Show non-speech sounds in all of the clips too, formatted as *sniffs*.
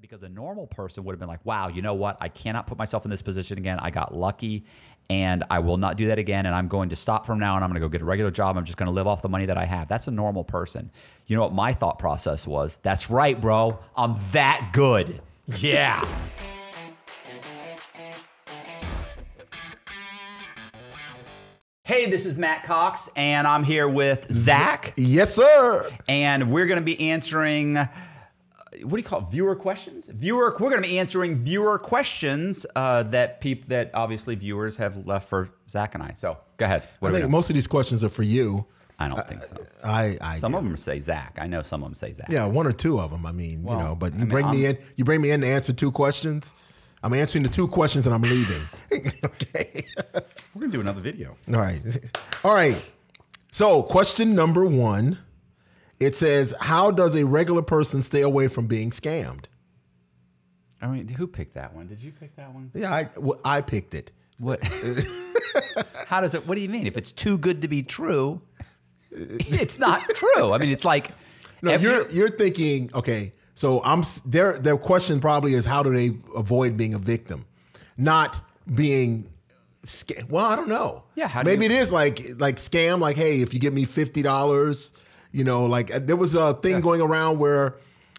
because a normal person would have been like, wow, you know what? I cannot put myself in this position again. I got lucky and I will not do that again. And I'm going to stop from now and I'm going to go get a regular job. I'm just going to live off the money that I have. That's a normal person. You know what my thought process was? That's right, bro. I'm that good. *laughs* Yeah. Hey, this is Matt Cox, and I'm here with Zach, Yes, sir. and we're going to be answering. What do you call it? viewer questions? Viewer, we're going to be answering viewer questions uh, that people that obviously viewers have left for Zach and I. So go ahead. What I think most of these questions are for you. I don't think so. I, I Some do. of them say Zach. I know some of them say Zach. yeah, one or two of them. I mean, Well, you know, but I you mean, bring me I'm- in. You bring me in to answer two questions. I'm answering the two questions and I'm leaving. *laughs* okay. We're going to do another video. All right. *laughs* All right. So, question number one. It says, "How does a regular person stay away from being scammed?" I mean, who picked that one? Did you pick that one? Yeah, I, well, I picked it. What? *laughs* How does it? What do you mean? If it's too good to be true, it's not true. I mean, it's like *laughs* No, every- you're you're thinking okay. So I'm their their question probably is how do they avoid being a victim, not being sca- well. I don't know. Yeah, how do maybe you- it is like like scam. Like hey, if you give me fifty dollars, you know, like uh, there was a thing going around where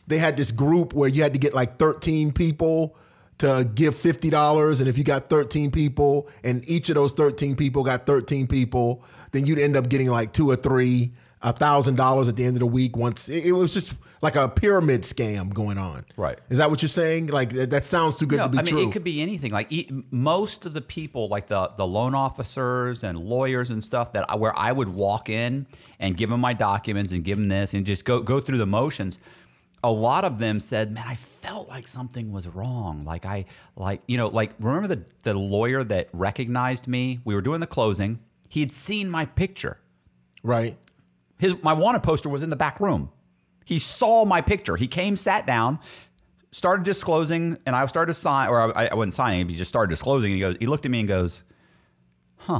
they had this group where you had to get like thirteen people to give fifty dollars, and if you got thirteen people, and each of those thirteen people got thirteen people, then you'd end up getting like two or three a thousand dollars at the end of the week. Once it, it was just like a pyramid scam going on. Right. Is that what you're saying? Like that, that sounds too good No, to be true. I mean, true. it could be anything. Like most of the people, like the the loan officers and lawyers and stuff, that I, where I would walk in and give them my documents and give them this and just go go through the motions. A lot of them said, "Man, I felt like something was wrong. Like I like you know like remember the the lawyer that recognized me? We were doing the closing. He had seen my picture. right. His my wanted poster was in the back room. He saw my picture. He came, sat down, started disclosing, and I started to sign, or I, I wasn't signing. He just started disclosing. And he goes, he looked at me and goes, "Huh."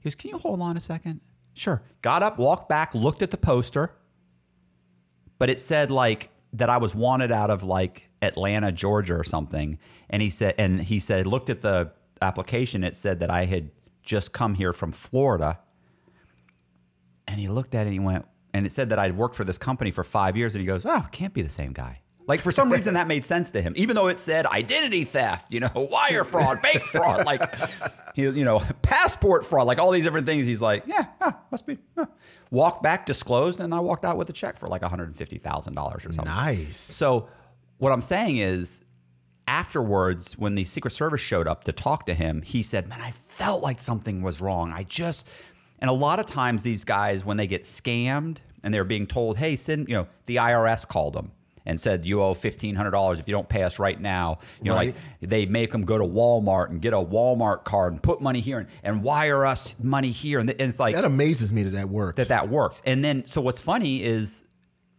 He goes, "Can you hold on a second? Sure." Got up, walked back, looked at the poster, but it said like that I was wanted out of like Atlanta, Georgia, or something. And he said, and he said, looked at the application. It said that I had just come here from Florida. And he looked at it and he went, and it said that I'd worked for this company for five years. And he goes, oh, can't be the same guy. Like for some *laughs* reason that made sense to him, even though it said identity theft, you know, *laughs* wire fraud, bank fraud, *laughs* like he, you know, passport fraud, like all these different things. He's like, yeah, huh, must be. Huh. Walked back, disclosed, and I walked out with a check for like one hundred fifty thousand dollars or something. Nice. So what I'm saying is, afterwards, when the Secret Service showed up to talk to him, he said, "Man, I felt like something was wrong. I just." And a lot of times, these guys, when they get scammed and they're being told, "Hey, send," you know, the IRS called them and said, "You owe fifteen hundred dollars if you don't pay us right now." You know, Right. like they make them go to Walmart and get a Walmart card and put money here and, and wire us money here, and, and it's like That amazes me that that works. that that works. And then, so what's funny is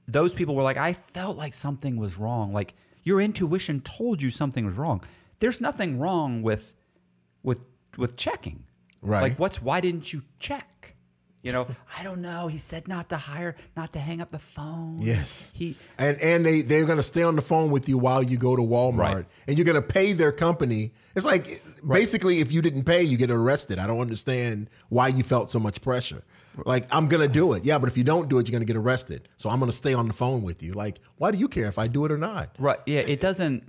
those people were like, I felt like something was wrong. Like your intuition told you something was wrong. There's nothing wrong with with with checking. Right. Like what's why didn't you check? You know, *laughs* I don't know. He said not to hire, not to hang up the phone. Yes. He and and they they're gonna stay on the phone with you while you go to Walmart, Right. and you're gonna pay their company. It's like basically if you didn't pay, you get arrested. I don't understand why you felt so much pressure. Like I'm gonna do it, yeah, but if you don't do it, you're gonna get arrested. So I'm gonna stay on the phone with you. Like, why do you care if I do it or not? Right. Yeah. It doesn't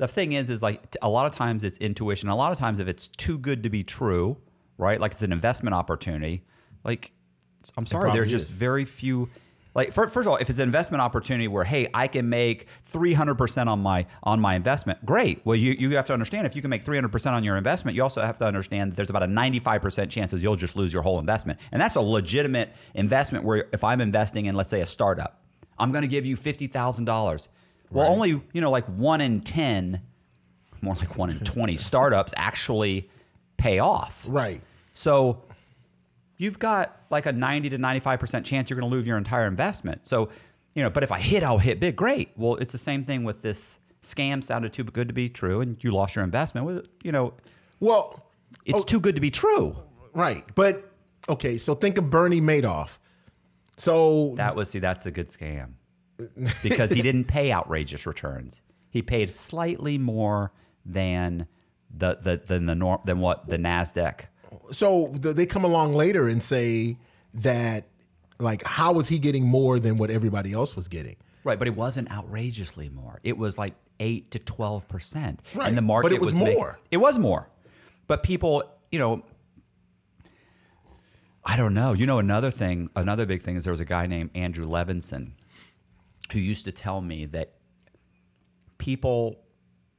the thing is, is like a lot of times it's intuition. A lot of times, if it's too good to be true, right? Like it's an investment opportunity. Like, I'm sorry, there's just very few. Like first, first of all, if it's an investment opportunity where hey, I can make 300% on my on my investment, great. Well, you you have to understand if you can make 300% on your investment, you also have to understand that there's about a 95% chances you'll just lose your whole investment. And that's a legitimate investment where if I'm investing in let's say a startup, I'm going to give you $50,000. Well, right. only, you know, like one in 10, more like one in *laughs* 20 startups actually pay off. Right. So you've got like a 90 to 95% chance you're going to lose your entire investment. So, you know, but if I hit, I'll hit big. Great. Well, it's the same thing with this scam sounded too good to be true and you lost your investment. You know, well, it's oh, too good to be true. Right. But okay, so think of Bernie Madoff. So that was see, that's a good scam because he didn't pay outrageous returns. He paid slightly more than the the than the norm than what the Nasdaq. So they come along later and say that, like, how was he getting more than what everybody else was getting? Right, but it wasn't outrageously more. It was like eight to twelve percent, Right, and the market. but it was make- more. it was more, but people, you know, I don't know. You know, another thing, another big thing is there was a guy named Andrew Levinson who used to tell me that people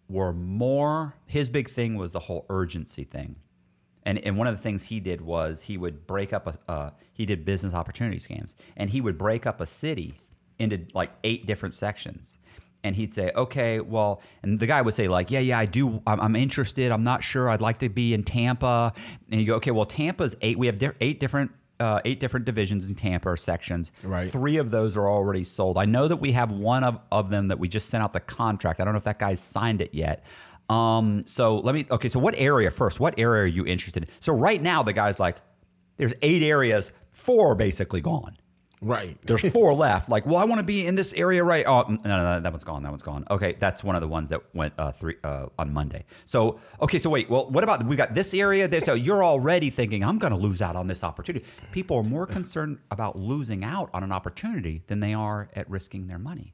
were more. His big thing was the whole urgency thing. And, and one of the things he did was he would break up a uh, he did business opportunity scams and he would break up a city into like eight different sections and he'd say okay well and the guy would say like yeah yeah I do I'm, I'm interested I'm not sure I'd like to be in Tampa and you go okay well Tampa's eight we have di- eight different uh, eight different divisions in Tampa or sections Right. three of those are already sold I know that we have one of, of them that we just sent out the contract I don't know if that guy's signed it yet um, so let me okay. So what area first? What area are you interested in? So right now the guy's like, there's eight areas, four basically gone. Right. There's *laughs* four left. Like, well, I want to be in this area, right? Oh, no, no, no, that one's gone. That one's gone. Okay, that's one of the ones that went uh, three uh, on Monday. So, okay, so wait. Well, what about we got this area? There, so you're already thinking I'm going to lose out on this opportunity. People are more concerned about losing out on an opportunity than they are at risking their money.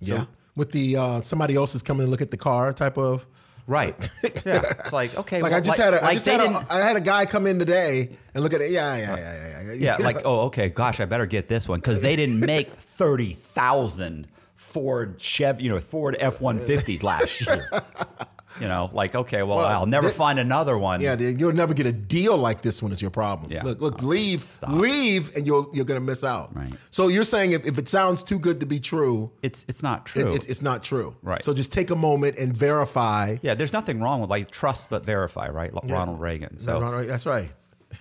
yeah. With the uh, somebody else is coming to look at the car type of. Right. *laughs* yeah. It's like okay. Like well, I just had a, I like just had a, I had a guy come in today and look at it. Yeah, yeah, yeah, yeah, yeah. Yeah, *laughs* like oh, okay, gosh, I better get this one because they didn't make thirty thousand Ford Chev, you know, Ford F one fifties last year. *laughs* You know, like okay, well, Well, I'll never find another one. Yeah, you'll never get a deal like this one is your problem. Yeah. Look, look, Oh, leave, stop. leave, and you're you're gonna miss out. Right. So you're saying if, if it sounds too good to be true, it's it's not it, true. it's, it's not true. Right. So just take a moment and verify. yeah, there's nothing wrong with like trust but verify, right? Like Ronald Reagan. So no, that's right.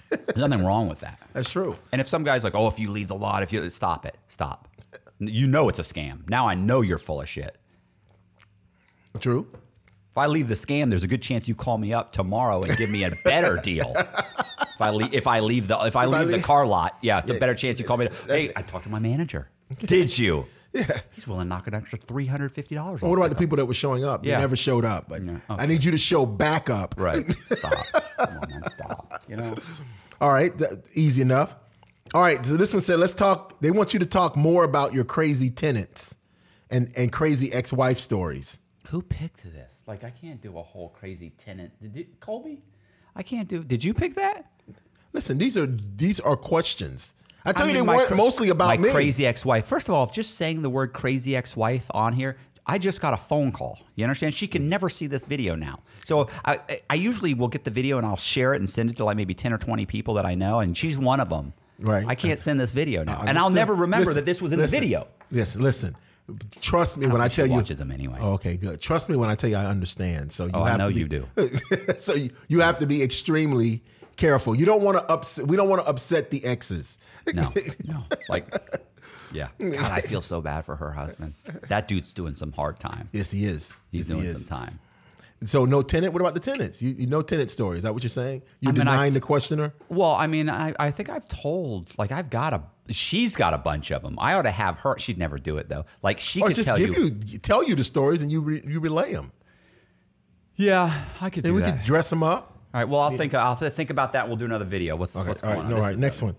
there's nothing wrong with that. That's true. And if some guy's like, oh, if you leave the lot, if you stop it, stop. You know it's a scam. Now I know you're full of shit. True. If I leave the scam, there's a good chance you call me up tomorrow and give me a better *laughs* deal. If I leave, if I leave the if I I leave the car lot, yeah, it's a better chance you call me. Up. Hey, I talked to my manager. Did you? *laughs* Yeah. He's willing to knock an extra three hundred fifty dollars. Well, what about the people that were showing up? Yeah. They never showed up. But Yeah, I need you to show back up. Right. *laughs* Stop. Come on, man. Stop. You know. All right, that, easy enough. All right, so this one said, let's talk. They want you to talk more about your crazy tenants and and crazy ex-wife stories. Who picked this? Like, I can't do a whole crazy tenant. Did you, Colby? I can't do. Did you pick that? Listen, these are these are questions. I tell I you, mean, they weren't cra- mostly about my me. crazy ex-wife. First of all, just saying the word crazy ex-wife on here, I just got a phone call. You understand? She can never see this video now. So I, I- usually will get the video and I'll share it and send it to like maybe ten or twenty people that I know, and she's one of them. Right. I can't send this video now, uh, and I'll never remember Listen, that this was in listen, the video. Listen, listen. Trust me when I think she tell you. watches them anyway. Oh, okay, good. Trust me when I tell you I understand. So you Oh, I have know to be, you do. *laughs* so you, you have to be extremely careful. You don't want to upset. We don't want to upset the exes. No, *laughs* no, like. Yeah, God, I feel so bad for her husband. That dude's doing some hard time. Yes, he is. He's yes, he doing is. some time. So no tenant. What about the tenants? You, you no tenant story. Is that what you're saying? You're I mean, I- denying the questioner. Well, I mean, I, I think I've told like I've got a she's got a bunch of them. I ought to have her. She'd never do it though. Like she Or could just tell give you. you, tell you the stories and you re, you relay them. Yeah, I could do And we that. could dress them up. all right. Well, I'll think. I'll think about that. We'll do another video. What's Okay. what's all going right. on? No, all right. Next one.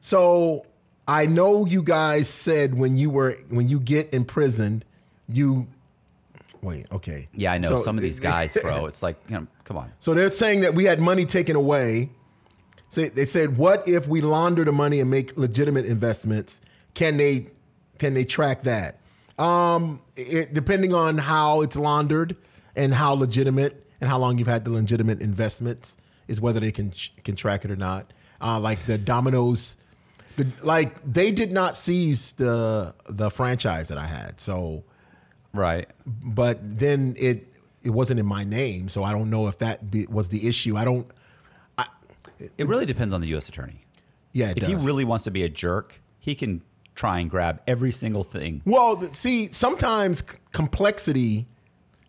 So I know you guys said when you were when you get imprisoned, you wait. Okay. Yeah, I know So- some of these guys, bro. *laughs* It's like, you know, come on. So they're saying that we had money taken away. So they said, what if we launder the money and make legitimate investments? Can they can they track that? Um, it, depending on how it's laundered and how legitimate and how long you've had the legitimate investments is whether they can can track it or not. Uh, like the Domino's, the, like they did not seize the the franchise that I had. So Right. but then it it wasn't in my name, so I don't know if that be, was the issue. I don't. It really depends on the U.S. attorney. Yeah, it If does. he really wants to be a jerk, he can try and grab every single thing. well, see, sometimes complexity.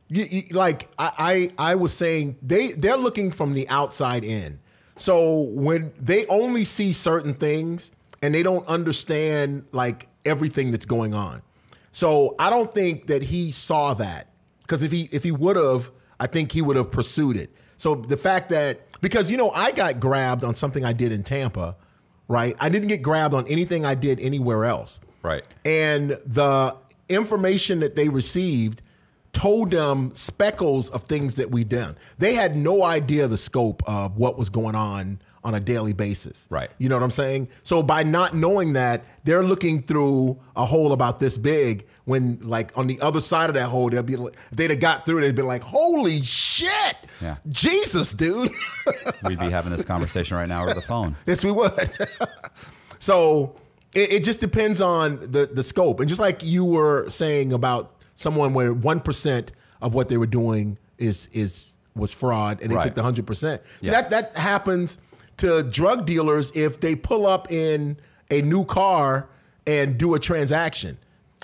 You, you, like I, I, I was saying, they they're looking from the outside in. So when they only see certain things and they don't understand like everything that's going on. So I don't think that he saw that because if he if he would have, I think he would have pursued it. So the fact that because you know I got grabbed on something I did in Tampa, right? I didn't get grabbed on anything I did anywhere else. Right. And the information that they received told them speckles of things that we done. They had no idea the scope of what was going on on a daily basis. Right. You know what I'm saying? So by not knowing that, they're looking through a hole about this big when like on the other side of that hole, they'll be like, if they'd have got through, they'd be like, holy shit. Yeah. Jesus, dude. *laughs* We'd be having this conversation right now over the phone. *laughs* Yes, we would. *laughs* so it, it, just depends on the the scope, and just like you were saying about someone where one percent of what they were doing is is was fraud, and they Right. took the hundred percent. So Yeah. that that happens to drug dealers if they pull up in a new car and do a transaction,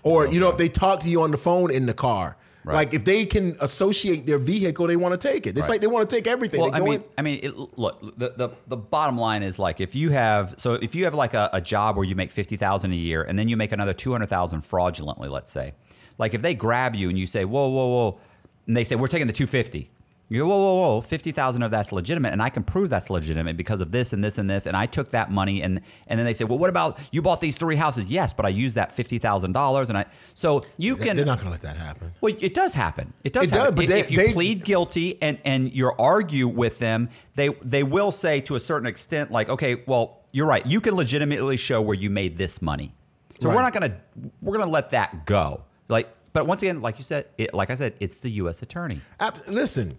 or you know if they talk to you on the phone in the car. Right. Like if they can associate their vehicle, they want to take it. It's Right. like they want to take everything. Well, I mean, in- I mean, it, look, the, the the bottom line is like if you have so if you have like a, a job where you make fifty thousand a year and then you make another two hundred thousand fraudulently, let's say, like if they grab you and you say, whoa, whoa, whoa, and they say we're taking the two fifty. You go, whoa, whoa, whoa, fifty thousand of that's legitimate, and I can prove that's legitimate because of this and this and this, and I took that money, and and then they say, well, what about you bought these three houses? Yes, but I used that fifty thousand dollars, and I so you can they're not going to let that happen. well, it does happen. It does. It does, but if, they- if you they- plead guilty and and you argue with them, they they will say to a certain extent, like, okay, well, you're right. You can legitimately show where you made this money. So we're not gonna we're gonna let that go. Like, but once again, like you said, it, like I said, it's the U.S. attorney. Listen,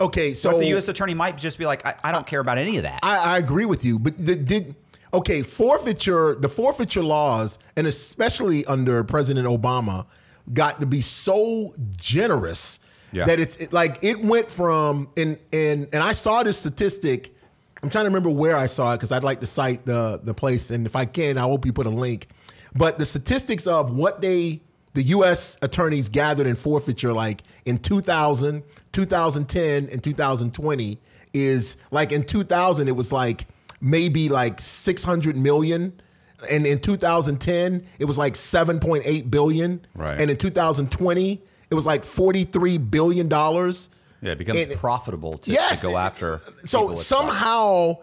okay, so But the U.S. attorney might just be like, I, I don't care about any of that. I, I agree with you, but the, did okay forfeiture the forfeiture laws, and especially under President Obama, got to be so generous Yeah. that it's it, like it went from and and and I saw this statistic. I'm trying to remember where I saw it because I'd like to cite the the place, and if I can, I hope you put a link. But the statistics of what they the U.S. attorneys gathered in forfeiture, like in 2000, 2010, and 2020, is like in 2000 it was like maybe like 600 million. And in 2010, it was like 7.8 billion. Right. And in 2020, it was like 43 billion dollars. yeah, it becomes and- profitable to, Yes. to go after. So people with fraud. somehow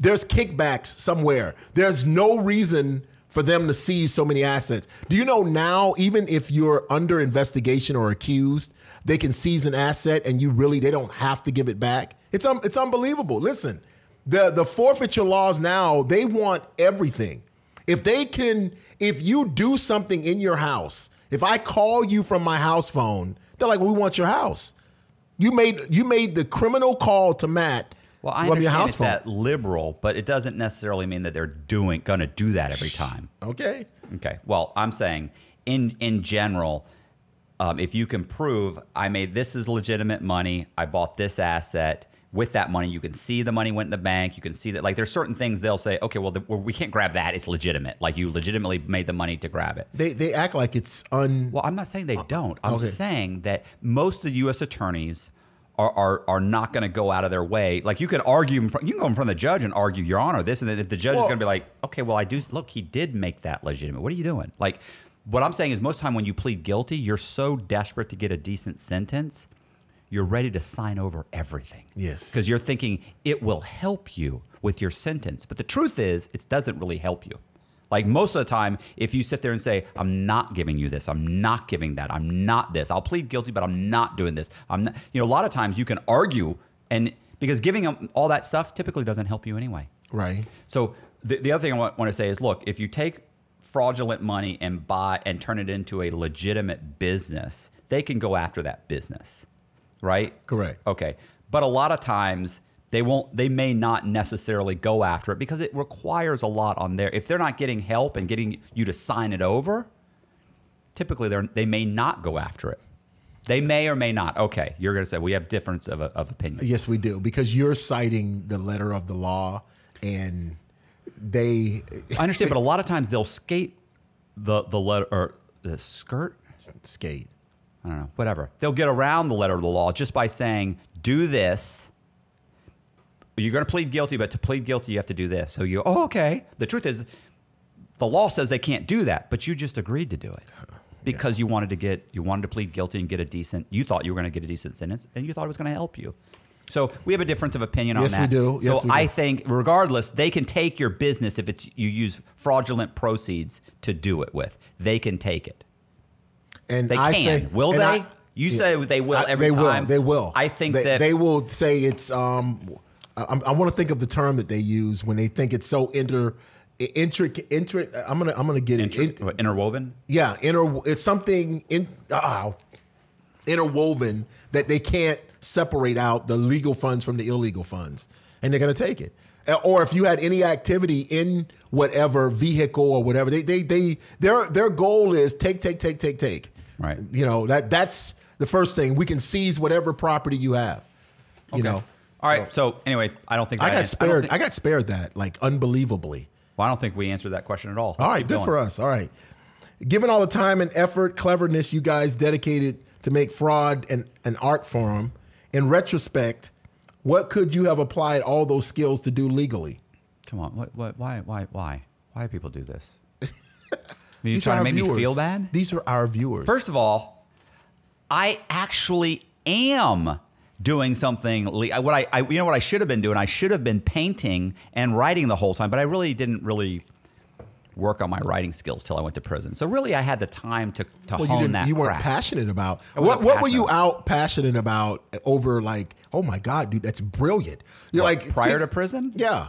there's kickbacks somewhere. There's no reason for them to seize so many assets. Do you know now, even if you're under investigation or accused, they can seize an asset and you really they don't have to give it back? It's um, it's unbelievable. Listen, the the forfeiture laws now they want everything. If they can, if you do something in your house, if I call you from my house phone, they're like, "We want your house." You made you made the criminal call to Matt. Well, I your understand house it's phone. that liberal, but it doesn't necessarily mean that they're doing going to do that every time. Okay. Okay. Well, I'm saying in in general, um, if you can prove I made this is legitimate money, I bought this asset. With that money, you can see the money went in the bank. You can see that, like, there's certain things they'll say, okay, well, the, well, we can't grab that. It's legitimate. Like, you legitimately made the money to grab it. They they act like it's un. Well, I'm not saying they don't. I'm okay. saying that most of the U.S. attorneys are are, are not going to go out of their way. Like you can argue, in front, you can go in front of the judge and argue, Your Honor, this, and then if the judge Well- is going to be like, okay, well, I do look, he did make that legitimate. What are you doing? Like, what I'm saying is, most time when you plead guilty, you're so desperate to get a decent sentence, you're ready to sign over everything. Yes. because you're thinking it will help you with your sentence. But the truth is, it doesn't really help you. Like most of the time, if you sit there and say, I'm not giving you this, I'm not giving that, I'm not this, I'll plead guilty, but I'm not doing this. I'm not, you know, a lot of times you can argue and because giving them all that stuff typically doesn't help you anyway. right. So the, the other thing I want, want to say is, look, if you take fraudulent money and buy and turn it into a legitimate business, they can go after that business, right? Correct. Okay, but a lot of times they won't. They may not necessarily go after it because it requires a lot on there If they're not getting help and getting you to sign it over, typically they they may not go after it. They may or may not. Okay, you're going to say we have difference of, of opinion. Yes, we do because you're citing the letter of the law, and they I understand, but a lot of times they'll skate the the letter or the skirt. skate. I don't know, whatever. They'll get around the letter of the law just by saying, "Do this." You're going to plead guilty, but to plead guilty, you have to do this. So you, oh, okay. The truth is, The law says they can't do that, but you just agreed to do it because you wanted to get you wanted to plead guilty and get a decent. You thought you were going to get a decent sentence, and you thought it was going to help you. So we have a difference of opinion Yes, on we that. do. Yes, so we do. I think, regardless, they can take your business if it's you use fraudulent proceeds to do it with. They can take it. And They I can. say, Will they? I- You say they will every they time. Will, they will. I think they, that they will say it's. Um, I, I want to think of the term that they use when they think it's so inter, intricate. Intric, I'm gonna. I'm gonna get it. In- interwoven. yeah, inter. It's something in. ah, interwoven that they can't separate out the legal funds from the illegal funds, and they're gonna take it. Or if you had any activity in whatever vehicle or whatever, they they they their their goal is take take take take take. Right. You know that that's the first thing. We can seize whatever property you have. You know. All right. So anyway, I don't think I that got ans- don't spared. think- I got spared that like unbelievably. well, I don't think we answered that question at all. All right, good for us. All right. Given all the time and effort, cleverness you guys dedicated to make fraud an, an art form, in retrospect, what could you have applied all those skills to do legally? Come on. What, what, why? Why? Why? Why do people do this? Are *laughs* you These trying to our make me viewers. feel bad? These are our viewers. First of all, I actually am doing something. What I, I, you know, what I should have been doing. I should have been painting and writing the whole time, but I really didn't really work on my writing skills till I went to prison. So really, I had the time to to well, you, hone didn't, that. you weren't craft. passionate about. What, what were you out passionate about over like, oh my God, dude, that's brilliant. You're What, like prior to prison? Yeah.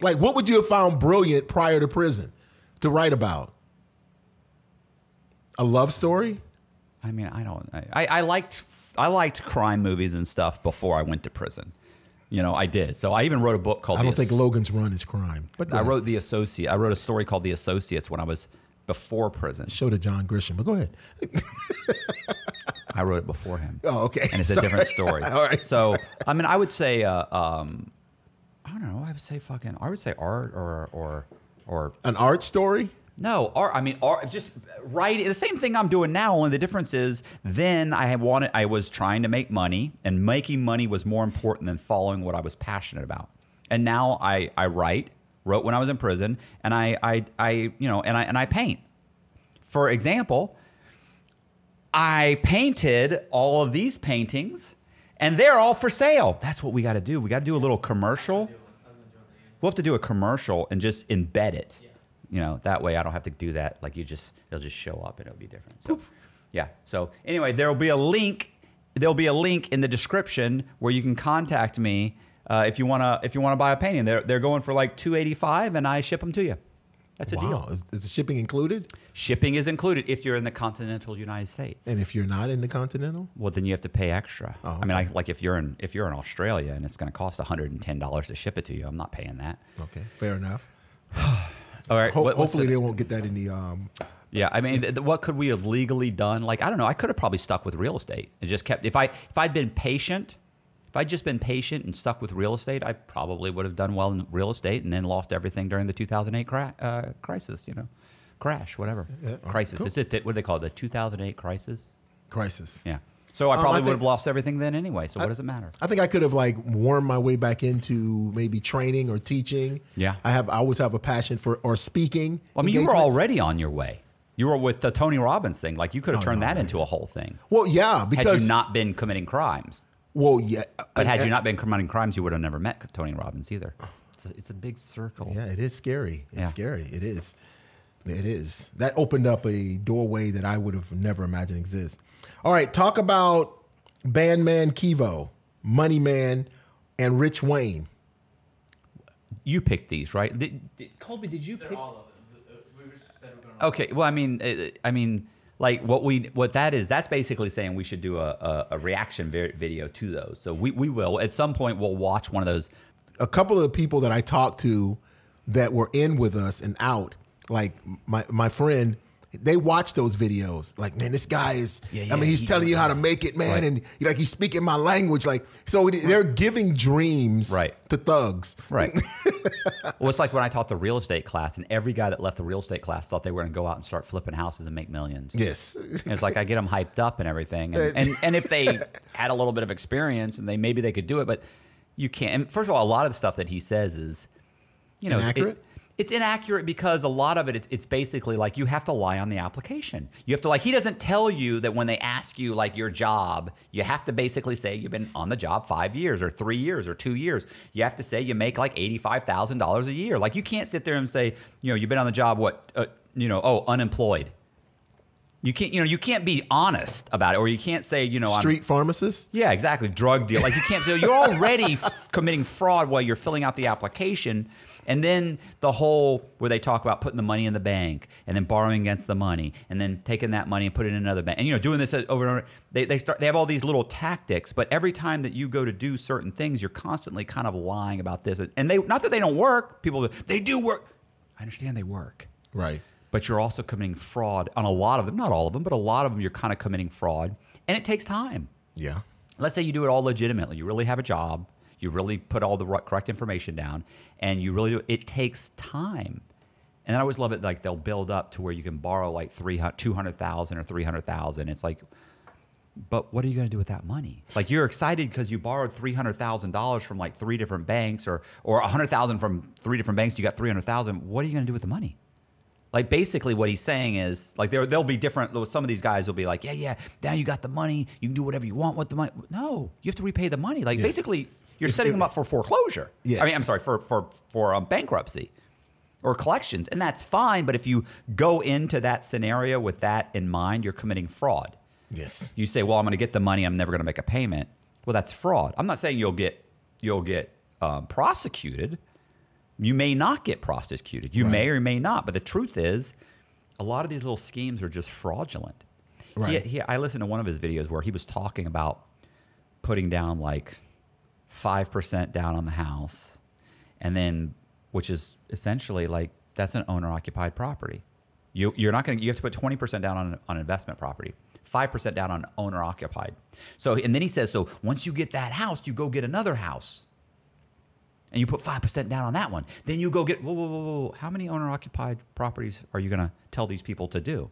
Like what would you have found brilliant prior to prison to write about? A love story? I mean, I don't. I, I liked I liked crime movies and stuff before I went to prison. You know, I did. So I even wrote a book called. I don't think As- Logan's Run is crime. But I ahead. wrote the associate. I wrote a story called The Associates when I was before prison. show to John Grisham, but go ahead. *laughs* I wrote it before him. Oh, okay. And it's a different story. *laughs* All right. So I mean, I would say, uh, um, I don't know. I would say fucking. I would say art or or or An art story? No. I mean, art. Just writing. The same thing I'm doing now. Only the difference is then I wanted. I was trying to make money, and making money was more important than following what I was passionate about. And now I I write. Wrote when I was in prison, and I I I you know and I and I paint. For example, I painted all of these paintings, and they're all for sale. That's what we got to do. We got to do a little commercial. We'll have to do a commercial and just embed it. You know, that way I don't have to do that. Like you just, it'll just show up and it'll be different. So, yeah. So anyway, there will be a link. There'll be a link in the description where you can contact me uh, if you wanna if you wanna buy a painting. They're they're going for like two eighty five, and I ship them to you. That's a wow. deal. Is, is the shipping included? Shipping is included if you're in the continental United States. And if you're not in the Continental? Well, then you have to pay extra. Oh, I mean, I, like if you're in if you're in Australia and it's going to cost one hundred and ten dollars to ship it to you, I'm not paying that. Okay, fair enough. *sighs* *sighs* *sighs* All right. Ho- what- hopefully the- they won't get that in the um yeah. I mean, th- th- what could we have legally done? Like, I don't know. I could have probably stuck with real estate and just kept. If I if I'd been patient, if I'd just been patient and stuck with real estate, I probably would have done well in real estate and then lost everything during the 2008 cra- uh, crisis. You know, crash, whatever Yeah, crisis. cool. Is it what do they call it? The 2008 crisis? crisis. Yeah. So I Um, probably I would think- have lost everything then anyway. So what does it matter? I think I could have like wormed my way back into maybe training or teaching. Yeah. I have I always have a passion for or speaking. Well, I mean, you were already on your way. You were with the Tony Robbins thing. Like you could have Oh, turned no, that no, into a whole thing. Well, yeah, because Had you not been committing crimes. well, yeah, But had and- you not been committing crimes, you would have never met Tony Robbins either. It's a, it's a big circle. Yeah, it is scary. It's Yeah. scary. It is. It is. That opened up a doorway that I would have never imagined exist. All right, talk about Bandman Kevo, Money Man, and Rich Wayne. You picked these, right? Did, did, Colby, did you They're pick? all of them. Uh, We we're going to. Okay. Well, I mean, uh, I mean, like what we what that is. That's basically saying we should do a, a, a reaction video to those. So we, we will at some point. We'll watch one of those. A couple of the people that I talked to that were in with us and out, like my my friend, they watch those videos. Like, man, this guy is. Yeah, I mean, he's he telling you how to make it, man, Right. and like he's speaking my language. Like, so they're giving dreams Right. to thugs. Right. *laughs* well, it's like when I taught the real estate class, and every guy that left the real estate class thought they were going to go out and start flipping houses and make millions. Yes. And it's like I get them hyped up and everything, and, *laughs* and and if they had a little bit of experience and they maybe they could do it, but you can't. And first of all, a lot of the stuff that he says is, you know, it- Inaccurate? It's inaccurate because a lot of it, it- it's basically like you have to lie on the application. You have to like he doesn't tell you that when they ask you like your job, you have to basically say you've been on the job five years or three years or two years. You have to say you make like eighty five thousand dollars a year. Like you can't sit there and say you know you've been on the job what uh, you know oh unemployed. You can't you know you can't be honest about it or you can't say you know I'm Street pharmacist. yeah, exactly. Drug deal. Like you can't. So you're already *laughs* f- committing fraud while you're filling out the application, and then the whole where they talk about putting the money in the bank and then borrowing against the money and then taking that money and putting it in another bank and you know doing this over and over. They they start. They have all these little tactics, but every time that you go to do certain things, you're constantly kind of lying about this. And they not that they don't work. People they do work. I understand they work Right. but you're also committing fraud on a lot of them, not all of them, but a lot of them you're kind of committing fraud. And it takes time. Yeah. Let's say you do it all legitimately. You really have a job, you really put all the correct information down, and you really do it takes time. And I always love it like they'll build up to where you can borrow like 300 200,000 or 300,000. It's like but what are you going to do with that money? Like you're excited because you borrowed three hundred thousand dollars from like three different banks, or or a hundred thousand from three different banks. You got three hundred thousand. What are you going to do with the money? Like basically, what he's saying is like there there'll be different. Some of these guys will be like, yeah, yeah, now you got the money, you can do whatever you want with the money. No, you have to repay the money. Like Yes. basically, you're If- setting if- them up for foreclosure. Yes. I mean, I'm sorry for for for um, bankruptcy or collections, and that's fine. But if you go into that scenario with that in mind, you're committing fraud. Yes. You say, "Well, I'm going to get the money. I'm never going to make a payment." Well, that's fraud. I'm not saying you'll get you'll get um, prosecuted. You may not get prosecuted. You may Right. or may not. But the truth is, a lot of these little schemes are just fraudulent. Right. He, he, I listened to one of his videos where he was talking about putting down like five percent down on the house, and then which is essentially like that's an owner occupied property. You you're not going to you have to put twenty percent down on on investment property, five percent down on owner occupied. So and then he says so once you get that house, you go get another house. And you put five percent down on that one. Then you go get whoa, whoa, whoa, whoa. How many owner occupied properties are you going to tell these people to do?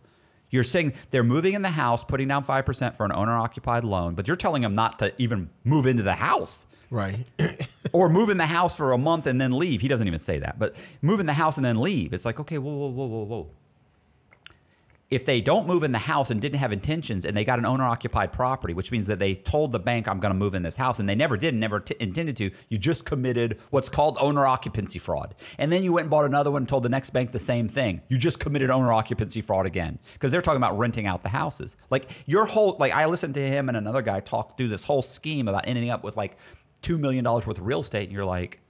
You're saying they're moving in the house, putting down five percent for an owner occupied loan, but you're telling them not to even move into the house Right. *laughs* or move in the house for a month and then leave. He doesn't even say that, but move in the house and then leave. It's like, okay, whoa, whoa, whoa, whoa, whoa. If they don't move in the house and didn't have intentions and they got an owner occupied property, which means that they told the bank, I'm going to move in this house, and they never did and never t- intended to, you just committed what's called owner occupancy fraud. And then you went and bought another one and told the next bank the same thing. You just committed owner occupancy fraud again because they're talking about renting out the houses. Like your whole, like I listened to him and another guy talk through this whole scheme about ending up with like $2 million worth of real estate, and you're like,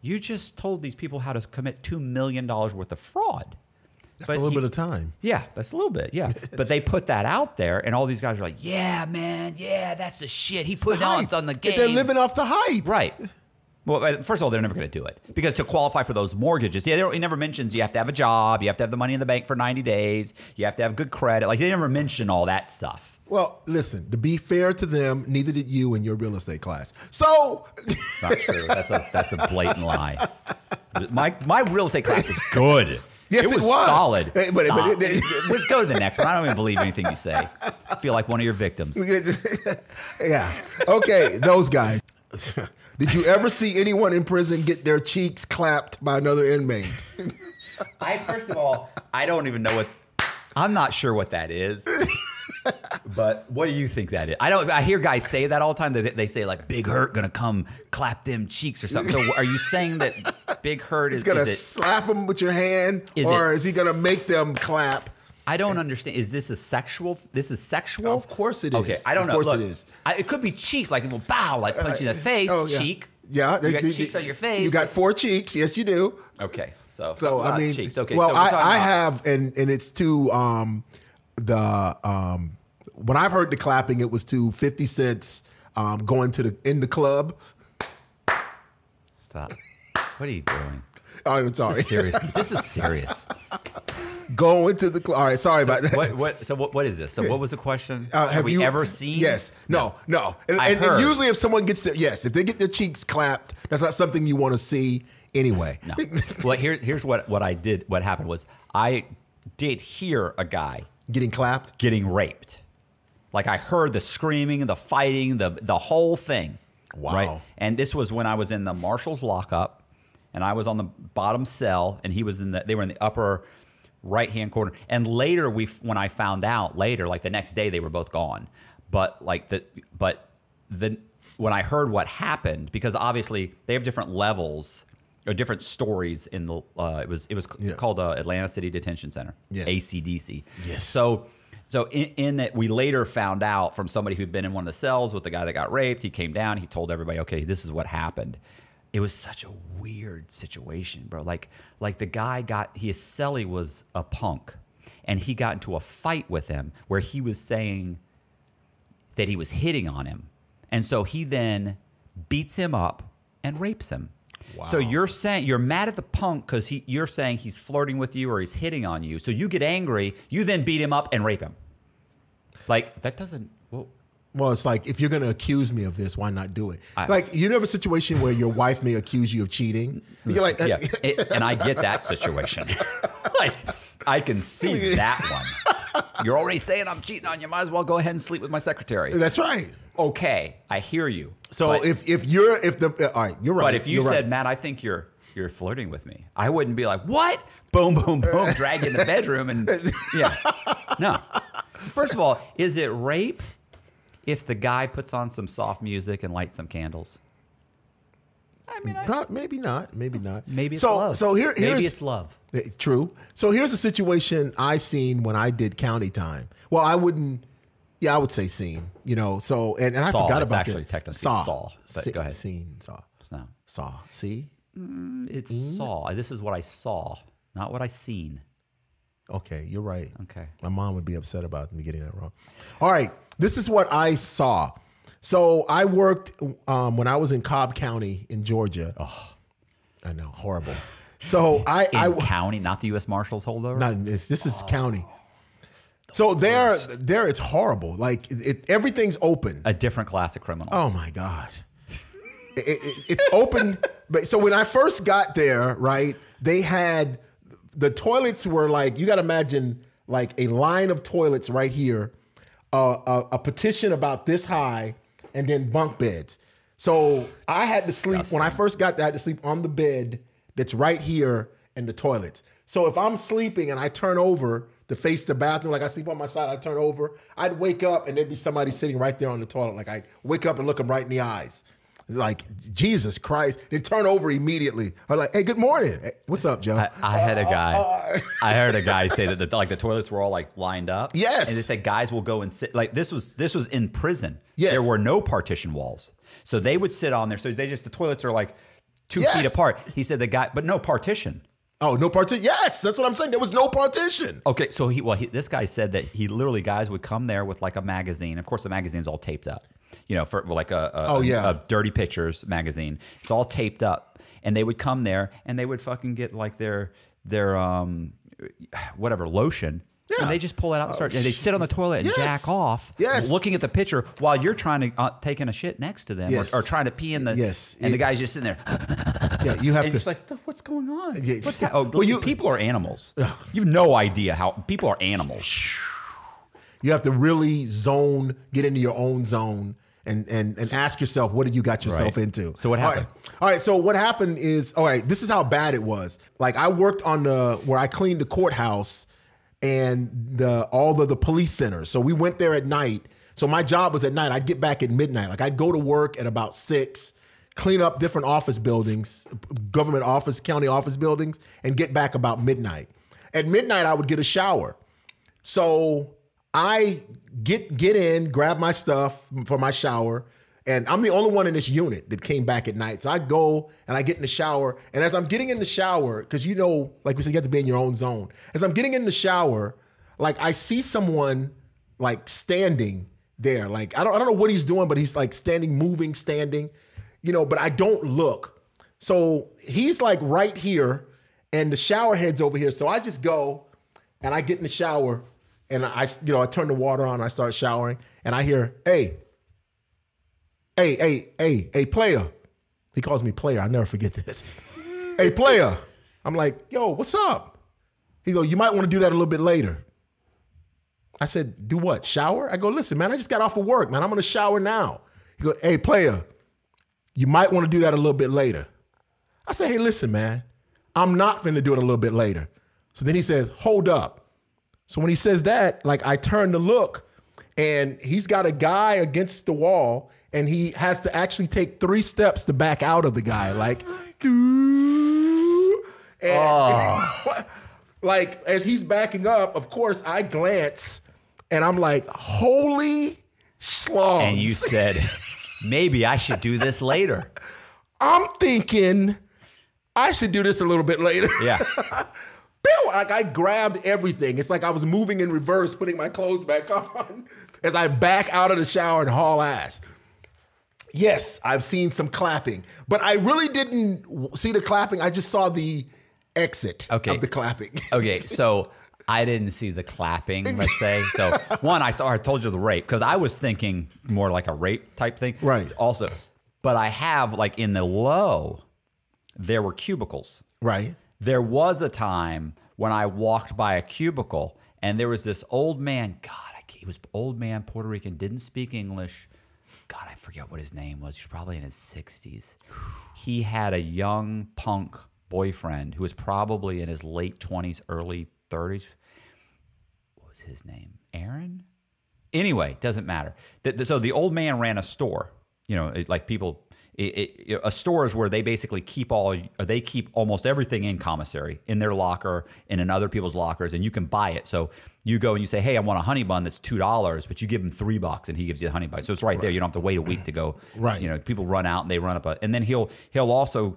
you just told these people how to commit $2 million worth of fraud. That's But a little he- bit of time. Yeah, that's a little bit. Yeah, *laughs* but they put that out there, and all these guys are like, "Yeah, man, yeah, that's the shit." He put Hype. on on the game. They're living off the hype. right. *laughs* Well, uh, first of all, they're never going to do it because to qualify for those mortgages, yeah, he never mentions you have to have a job, you have to have the money in the bank for ninety days, you have to have good credit. Like they never mention all that stuff. Well, listen, to be fair to them, neither did you in your real estate class. So, Not true. That's a that's a blatant lie. My my real estate class is good. *laughs* Yes, it it was, was. solid. Hey, but- but Stop. it- *laughs* Let's go to the next one. I don't even believe anything you say. I feel like one of your victims. *laughs* yeah. Okay, those guys. Did you ever see anyone in prison get their cheeks clapped by another inmate? I first of all, I don't even know what. I'm not sure what that is. But what do you think that is? I don't. I hear guys say that all the time. They, they say like Big Hurt gonna come clap them cheeks or something. So are you saying that Big Hurt is, He's gonna is it? slap them with your hand, Is or it- is he gonna make them clap? I don't understand. Is this a sexual? This is sexual. Of course it is. Okay, I don't Of know. course Look, it is. I, it could be cheeks, like it will bow, like punch you in the face. Oh, yeah. Cheek. Yeah, You got cheeks on your face. You got four cheeks. Yes, you do. Okay, so So I mean, cheeks. Okay, well, so I, I have, and and it's to um, the um, when I've heard the clapping, it was to Fifty Cent's um, going to the in the club. Stop. What are you doing? Oh, I'm sorry, This is serious. this is serious. *laughs* going to the club. All right, sorry about that. What? What? So what? What is this? So what was the question? Uh, have, we ever seen? Yes. No. No. And, I and- and heard. usually, if someone gets their yes, if they get their cheeks clapped, that's not something you want to see anyway. No. well, here, here's what what I did. What happened was I did hear a guy Getting clapped. getting raped. Like I heard the screaming, the fighting, the the whole thing. Wow. Right. And this was when I was in the marshal's lockup, and I was on the bottom cell, and he was in the. They were in the upper right hand corner. And later, we when I found out later, like the next day, they were both gone. But like the but the when I heard what happened, because obviously they have different levels or different stories in the. Uh, it was it was Yeah. called uh, Atlanta City Detention Center, Yes. ACDC. Yes. So. So in, in that, we later found out from somebody who'd been in one of the cells with the guy that got raped. He came down. He told everybody, "Okay, this is what happened." It was such a weird situation, bro. Like, like the guy got his cellie was a punk, and he got into a fight with him where he was saying that he was hitting on him, and so he then beats him up and rapes him. Wow. So you're saying you're mad at the punk because he you're saying he's flirting with you or he's hitting on you. So you get angry, you then beat him up and rape him. Like that doesn't. Well, Well, it's like if you're going to accuse me of this, why not do it? I- like you know, a situation where your wife may accuse you of cheating. You're like, yeah, *laughs* it- and I get that situation. *laughs* like I can see that one. You're already saying I'm cheating on you. Might as well go ahead and sleep with my secretary. that's right. Okay, I hear you. So But- if if you're if the uh, all right, you're right. But if you said, right. Matt, I think you're you're flirting with me, I wouldn't be like, what? Boom, boom, boom, drag you in the bedroom and yeah. *laughs* No. First of all, is it rape if the guy puts on some soft music and lights some candles? I mean, I, Pro- maybe not, maybe not. maybe it's so. love. So here, here's maybe it's love. Eh, True. So here's a situation I seen when I did county time. Well, I wouldn't. Yeah, I would say seen. You know. So and, and I Saw. forgot It's about actually the, technically saw. saw, but Se- go ahead. Seen. Saw. No, Saw. See. it's Mm-hmm. saw. This is what I saw, not what I seen. Okay, you're right. Okay. My mom would be upset about me getting that wrong. All right, this is what I saw. So I worked um, when I was in Cobb County in Georgia. Oh, I know, horrible. So *laughs* I, In I county, not the U.S. Marshals holdover. not this. This is county. So there, there, it's horrible. Like it, it- everything's open. a different class of criminal. Oh my god, it- it's open. *laughs* but so when I first got there, right, they had the toilets were like you got to imagine like a line of toilets right here, uh, a, a petition about this high, and then bunk beds. So I had to sleep when I first got there. I had to sleep on the bed that's right here in the toilets. So if I'm sleeping and I turn over to face the bathroom, like I sleep on my side, I turn over, I'd wake up and there'd be somebody sitting right there on the toilet. Like I wake up and look them right in the eyes. Like Jesus Christ! They turn over immediately. I'm like, "Hey, good morning. Hey, what's up, Joe?" I, I had a uh, guy. Uh, uh. I heard a guy say that the, like the toilets were all like lined up. Yes. and they said guys will go and sit. Like this was this was in prison. Yes. there were no partition walls, so they would sit on there. So they just the toilets are like two Yes. feet apart. He said the guy, but no partition. oh, no partition. Yes, that's what I'm saying. There was no partition. Okay, so he well, he, this guy said that he literally guys would come there with like a magazine. Of course, the magazine's all taped up. You know, for like a, a Oh, yeah. a dirty pictures magazine. It's all taped up, and they would come there and they would fucking get like their their um whatever lotion. Yeah. And they just pull it out and start. and they sit on the toilet and Yes. jack off, Yes. looking at the picture while you're trying to uh, taking a shit next to them, Yes. or, or trying to pee in the. Yes. And the guy's just sitting there. Yeah, you have to. just like, what's going on? Yeah. What's ha- oh, Well, you- people are animals. *laughs* You have no idea how people are animals. You have to really zone, get into your own zone, and and and ask yourself, what did you got yourself Right. into? So what All right. happened? All right. So what happened is, all right. This is how bad it was. Like I worked on the where I cleaned the courthouse and the all the the police centers. So we went there at night. So my job was at night. I'd get back at midnight. Like I'd go to work at about six, clean up different office buildings, government office, county office buildings, and get back about midnight. At midnight, I would get a shower. So I get get in, grab my stuff for my shower, and I'm the only one in this unit that came back at night. So I go and I get in the shower, and as I'm getting in the shower, because you know, like we said, you have to be in your own zone. As I'm getting in the shower, like I see someone like standing there. Like I don't I don't know what he's doing, but he's like standing, moving, standing, you know, but I don't look. So he's like right here, and the shower head's over here. So I just go and I get in the shower and I, you know, I turn the water on, I start showering, and I hear, hey, hey, hey, hey, hey, player. He calls me player. I never forget this. *laughs* hey, player. I'm like, yo, what's up? He go, you might want to do that a little bit later. I said, do what? Shower? I go, listen, man, I just got off of work, man. I'm gonna shower now. He go, hey, player, you might want to do that a little bit later. I say, hey, listen, man, I'm not finna do it a little bit later. So then he says, hold up. So when he says that, like I turn to look, and he's got a guy against the wall, and he has to actually take three steps to back out of the guy, like, *laughs* and ah. *laughs* like as he's backing up, of course, I glance, and I'm like, holy slogs. And you said, maybe I should do this later. I'm thinking I should do this a little bit later. Yeah. *laughs* Like I grabbed everything. It's like I was moving in reverse, putting my clothes back *laughs* on as I back out of the shower and haul ass. Yes, I've seen some clapping, but I really didn't see the clapping. I just saw the exit Okay. of the clapping. *laughs* Okay, so I didn't see the clapping, let's say. So *laughs* one, I saw I told you the rape because I was thinking more like a rape type thing. Right. Also, but I have like in the low, there were cubicles. right. There was a time when I walked by a cubicle and there was this old man. God, he was old man, Puerto Rican, didn't speak English. God, I forget what his name was. He was probably in his 60s. He had a young punk boyfriend who was probably in his late 20s, early 30s. What was his name? Aaron? Anyway, doesn't matter. So the old man ran a store. You know, like people, it, it, a store is where they basically keep all, or they keep almost everything in commissary in their locker and in other people's lockers, and you can buy it. So you go and you say, "Hey, I want a honey bun that's two dollars," but you give him three bucks, and he gives you a honey bun. So it's right, there. You don't have to wait a week to go. *clears throat* Right. You know, people run out and they run up a, and then he'll he'll also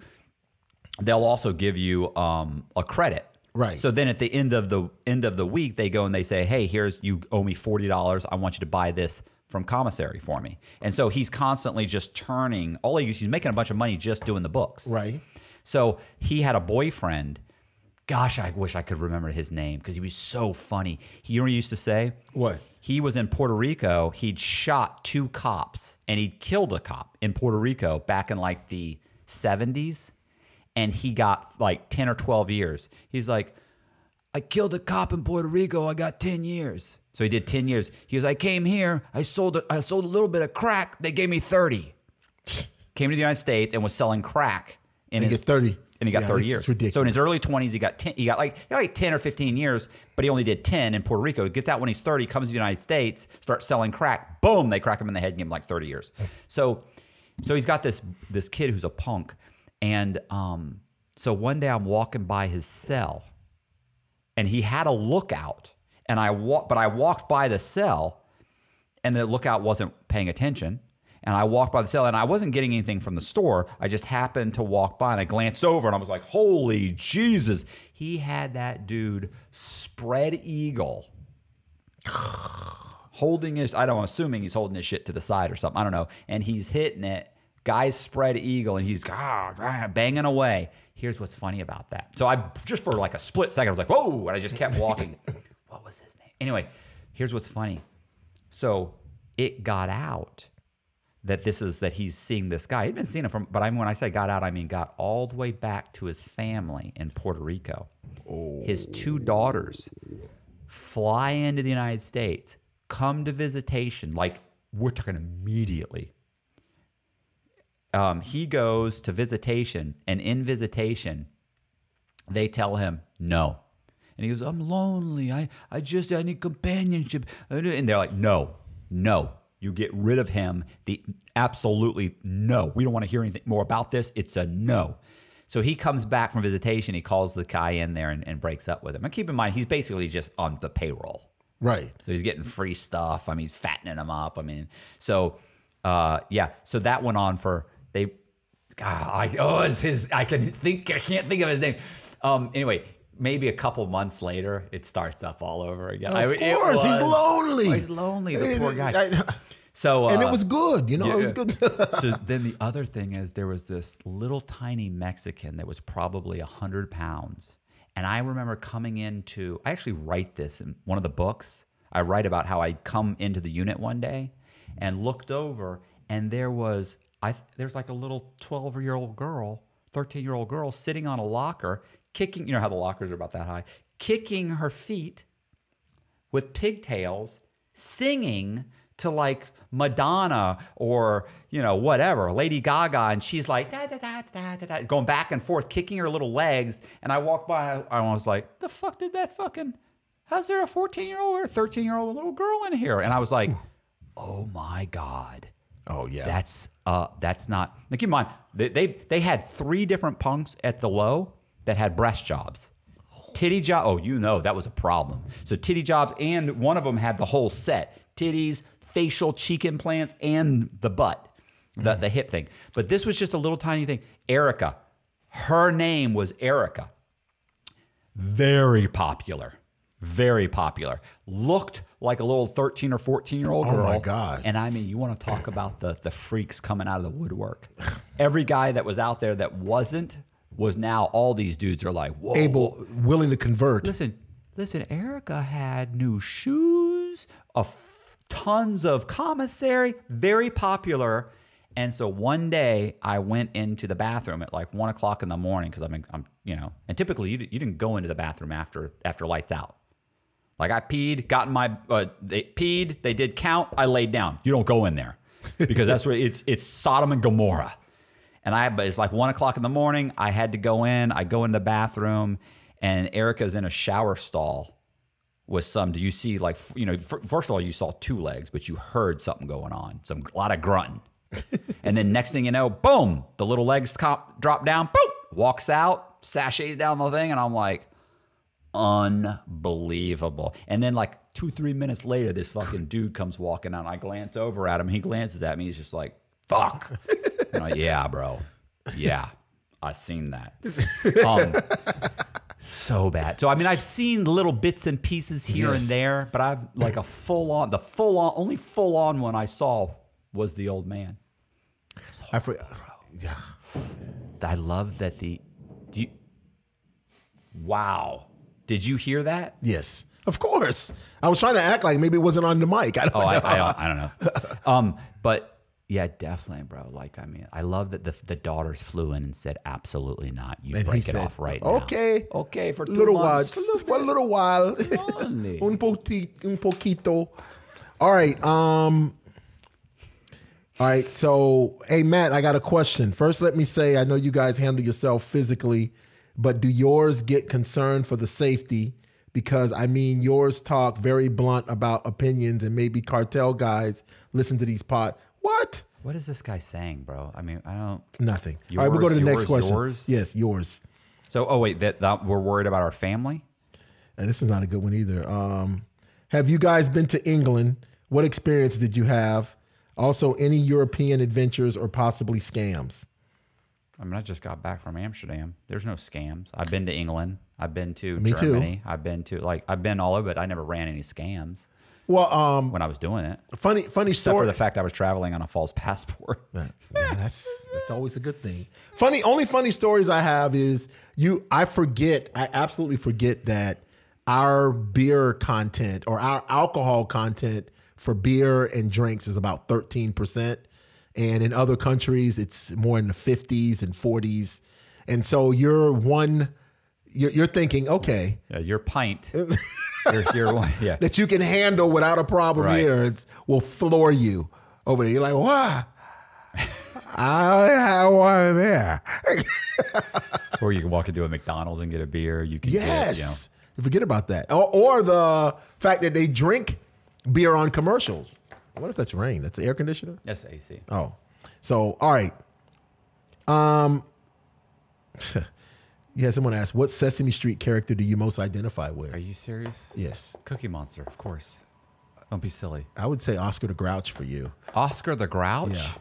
they'll also give you um, a credit. Right. So then at the end of the end of the week, they go and they say, "Hey, here's you owe me forty dollars. I want you to buy this from commissary for me." And so he's constantly just turning. All he, he's making a bunch of money just doing the books. Right. So he had a boyfriend. Gosh, I wish I could remember his name because he was so funny. He, you know what he used to say? What? He was in Puerto Rico. He'd shot two cops and he'd killed a cop in Puerto Rico back in like the 70s. And he got like 10 or 12 years. He's like, I killed a cop in Puerto Rico. I got 10 years. So he did 10 years. He goes, I came here. I sold a, I sold a little bit of crack. They gave me 30. *sniffs* Came to the United States and was selling crack. And he get 30. And he got Yeah, 30 it's years. ridiculous. So in his early 20s, he got 10, he got like he got like 10 or 15 years, but he only did 10 in Puerto Rico. He gets out when he's 30, comes to the United States, starts selling crack. Boom, they crack him in the head and give him like 30 years. So so he's got this this kid who's a punk. And um so one day I'm walking by his cell and he had a lookout and I walk but I walked by the cell and the lookout wasn't paying attention. And I walked by the cell and I wasn't getting anything from the store. I just happened to walk by and I glanced over and I was like, holy Jesus. He had that dude spread eagle holding his, I don't know, assuming he's holding his shit to the side or something. I don't know. And he's hitting it. Guy's spread eagle and he's ah, ah, banging away. Here's what's funny about that. So I just for like a split second, I was like, whoa, and I just kept walking. *laughs* what was his name? Anyway, here's what's funny. So it got out that this is that he's seeing this guy. He'd been seeing him from, but I mean, when I say got out, I mean got all the way back to his family in Puerto Rico. His two daughters fly into the United States, come to visitation, like we're talking immediately. Um, he goes to visitation, and in visitation, they tell him no. And he goes, I'm lonely. I, I just I need companionship. And they're like, no, no. You get rid of him. The absolutely no. We don't want to hear anything more about this. It's a no. So he comes back from visitation. He calls the guy in there and, and breaks up with him. And keep in mind, he's basically just on the payroll. Right. So he's getting free stuff. I mean, he's fattening him up. I mean, so uh, yeah. So that went on for they. God, I, oh, it's his. I can think. I can't think of his name. Um. Anyway, maybe a couple months later, it starts up all over again. Of I- course, he's lonely. Oh, he's lonely. The poor guy. So uh, and it was good, you know, it was good. *laughs* so *laughs* then the other thing is there was this little tiny Mexican that was probably 100 pounds. And I remember coming into, I actually write this in one of the books. I write about how I come into the unit one day and looked over, and there was, I there's like a little 12 year old girl, 13 year old girl sitting on a locker, kicking, you know how the lockers are about that high, kicking her feet with pigtails, singing to like Madonna or you know whatever Lady Gaga, and she's like da, da, da, da, da, da, going back and forth, kicking her little legs. And I walked by, I was like, the fuck did that fucking? How's there a 14 year old or a 13 year old little girl in here? And I was like, oh my god. Oh yeah. That's uh that's not now keep in mind they they they had three different punks at the low that had breast jobs. Titty job oh you know that was a problem. So titty jobs and one of them had the whole set. Titties, facial cheek implants, and the butt. The the hip thing. But this was just a little tiny thing. Erica. Her name was Erica. Very popular. Very popular. Looked like a little 13 or 14 year old girl. Oh, my God. And I mean, you want to talk about the the freaks coming out of the woodwork. Every guy that was out there that wasn't was now all these dudes are like, whoa. Able, willing to convert. Listen, listen, Erica had new shoes, tons of commissary, very popular. And so one day I went into the bathroom at like one o'clock in the morning because I'm, I'm, you know, and typically you, you didn't go into the bathroom after after lights out. Like I peed, got in my, uh, they peed, they did count, I laid down. You don't go in there because that's where it's it's Sodom and Gomorrah. And I, but it's like one o'clock in the morning. I had to go in. I go in the bathroom, and Erica's in a shower stall with some. Do you see like you know? f- First of all, you saw two legs, but you heard something going on. Some a lot of grunting, *laughs* and then next thing you know, boom, the little legs cop, drop down. Boom, walks out, sashays down the thing, and I'm like, unbelievable. And then like two, three minutes later, this fucking dude comes walking out. And I glance over at him. He glances at me. He's just like, fuck. *laughs* I'm like, yeah, bro. Yeah. I seen that. *laughs* Um, so bad. So I mean, I've seen little bits and pieces here Yes. and there, but I've like a full on, the full on, only full on one I saw was the old man. I for, yeah. I love that the. Do you, wow. Did you hear that? Yes. Of course. I was trying to act like maybe it wasn't on the mic. I don't Oh, know. I, I, don't, I don't know. Um, but yeah, definitely, bro. Like, I mean, I love that the, the daughters flew in and said, "Absolutely not. You And break it said, off right now." Okay. okay, for two little while. months, Just for a little while. *laughs* Un, poti, un poquito. All right. Um. All right. So, hey, Matt, I got a question. First, let me say I know you guys handle yourself physically, but do yours get concerned for the safety? Because I mean, yours talk very blunt about opinions, and maybe cartel guys listen to these pot. What? What is this guy saying, bro? I mean, I don't. Nothing. All right, we'll go to the Yours, next question. yours? Yes, yours. So, oh wait, that, that we're worried about our family. And this is not a good one either. Um, have you guys been to England? What experience did you have? Also, any European adventures or possibly scams? I mean, I just got back from Amsterdam. There's no scams. I've been to England. I've been to Me too. Germany. I've been to like I've been all over, but I never ran any scams Well, um, when I was doing it. funny, funny Except for the fact I was traveling on a false passport. *laughs* Yeah, that's that's always a good thing. Funny, only funny stories I have is you. I forget. I absolutely forget that our beer content or our alcohol content for beer and drinks is about thirteen percent, and in other countries it's more in the fifties and forties. And so you're one. You're, you're thinking, okay, Yeah, your pint. *laughs* you're, you're one. Yeah. that you can handle without a problem Right. here is, will floor you over there. You're like, wow. *laughs* I have one there. *laughs* Or you can walk into a McDonald's and get a beer. You can Yes. You forget about that. Or, or the fact that they drink beer on commercials. What if that's rain? That's the air conditioner? get, that's AC. Oh. So, all right. Um Yeah, someone asked, what Sesame Street character do you most identify with? Are you serious? yes. Cookie Monster, of course. Don't be silly. I would say Oscar the Grouch for you. Oscar the Grouch. Yeah.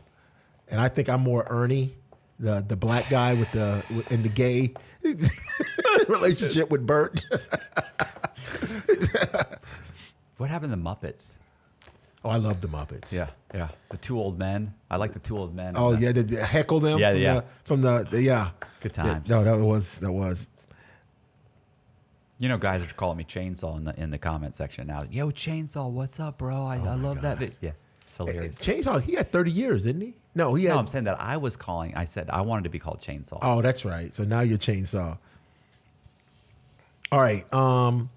And I think I'm more Ernie, the the black guy with the with, and the gay *laughs* relationship with Bert. *laughs* What happened to Muppets? Oh, I love the Muppets. Yeah, yeah. The two old men. I like the two old men. Oh yeah, the, the heckle them. Yeah, from yeah. The, from the, the yeah. Good Yeah, times. no, that was that was. You know, guys are calling me Chainsaw in the in the comment section now. Yo, Chainsaw, what's up, bro? I, I love that. Bit. Yeah, it's hilarious. Chainsaw. He had 30 years, didn't he? No, he had. No, I'm saying that I was calling. I said I wanted to be called Chainsaw. Oh, that's right. So now you're chainsaw. All right. Um,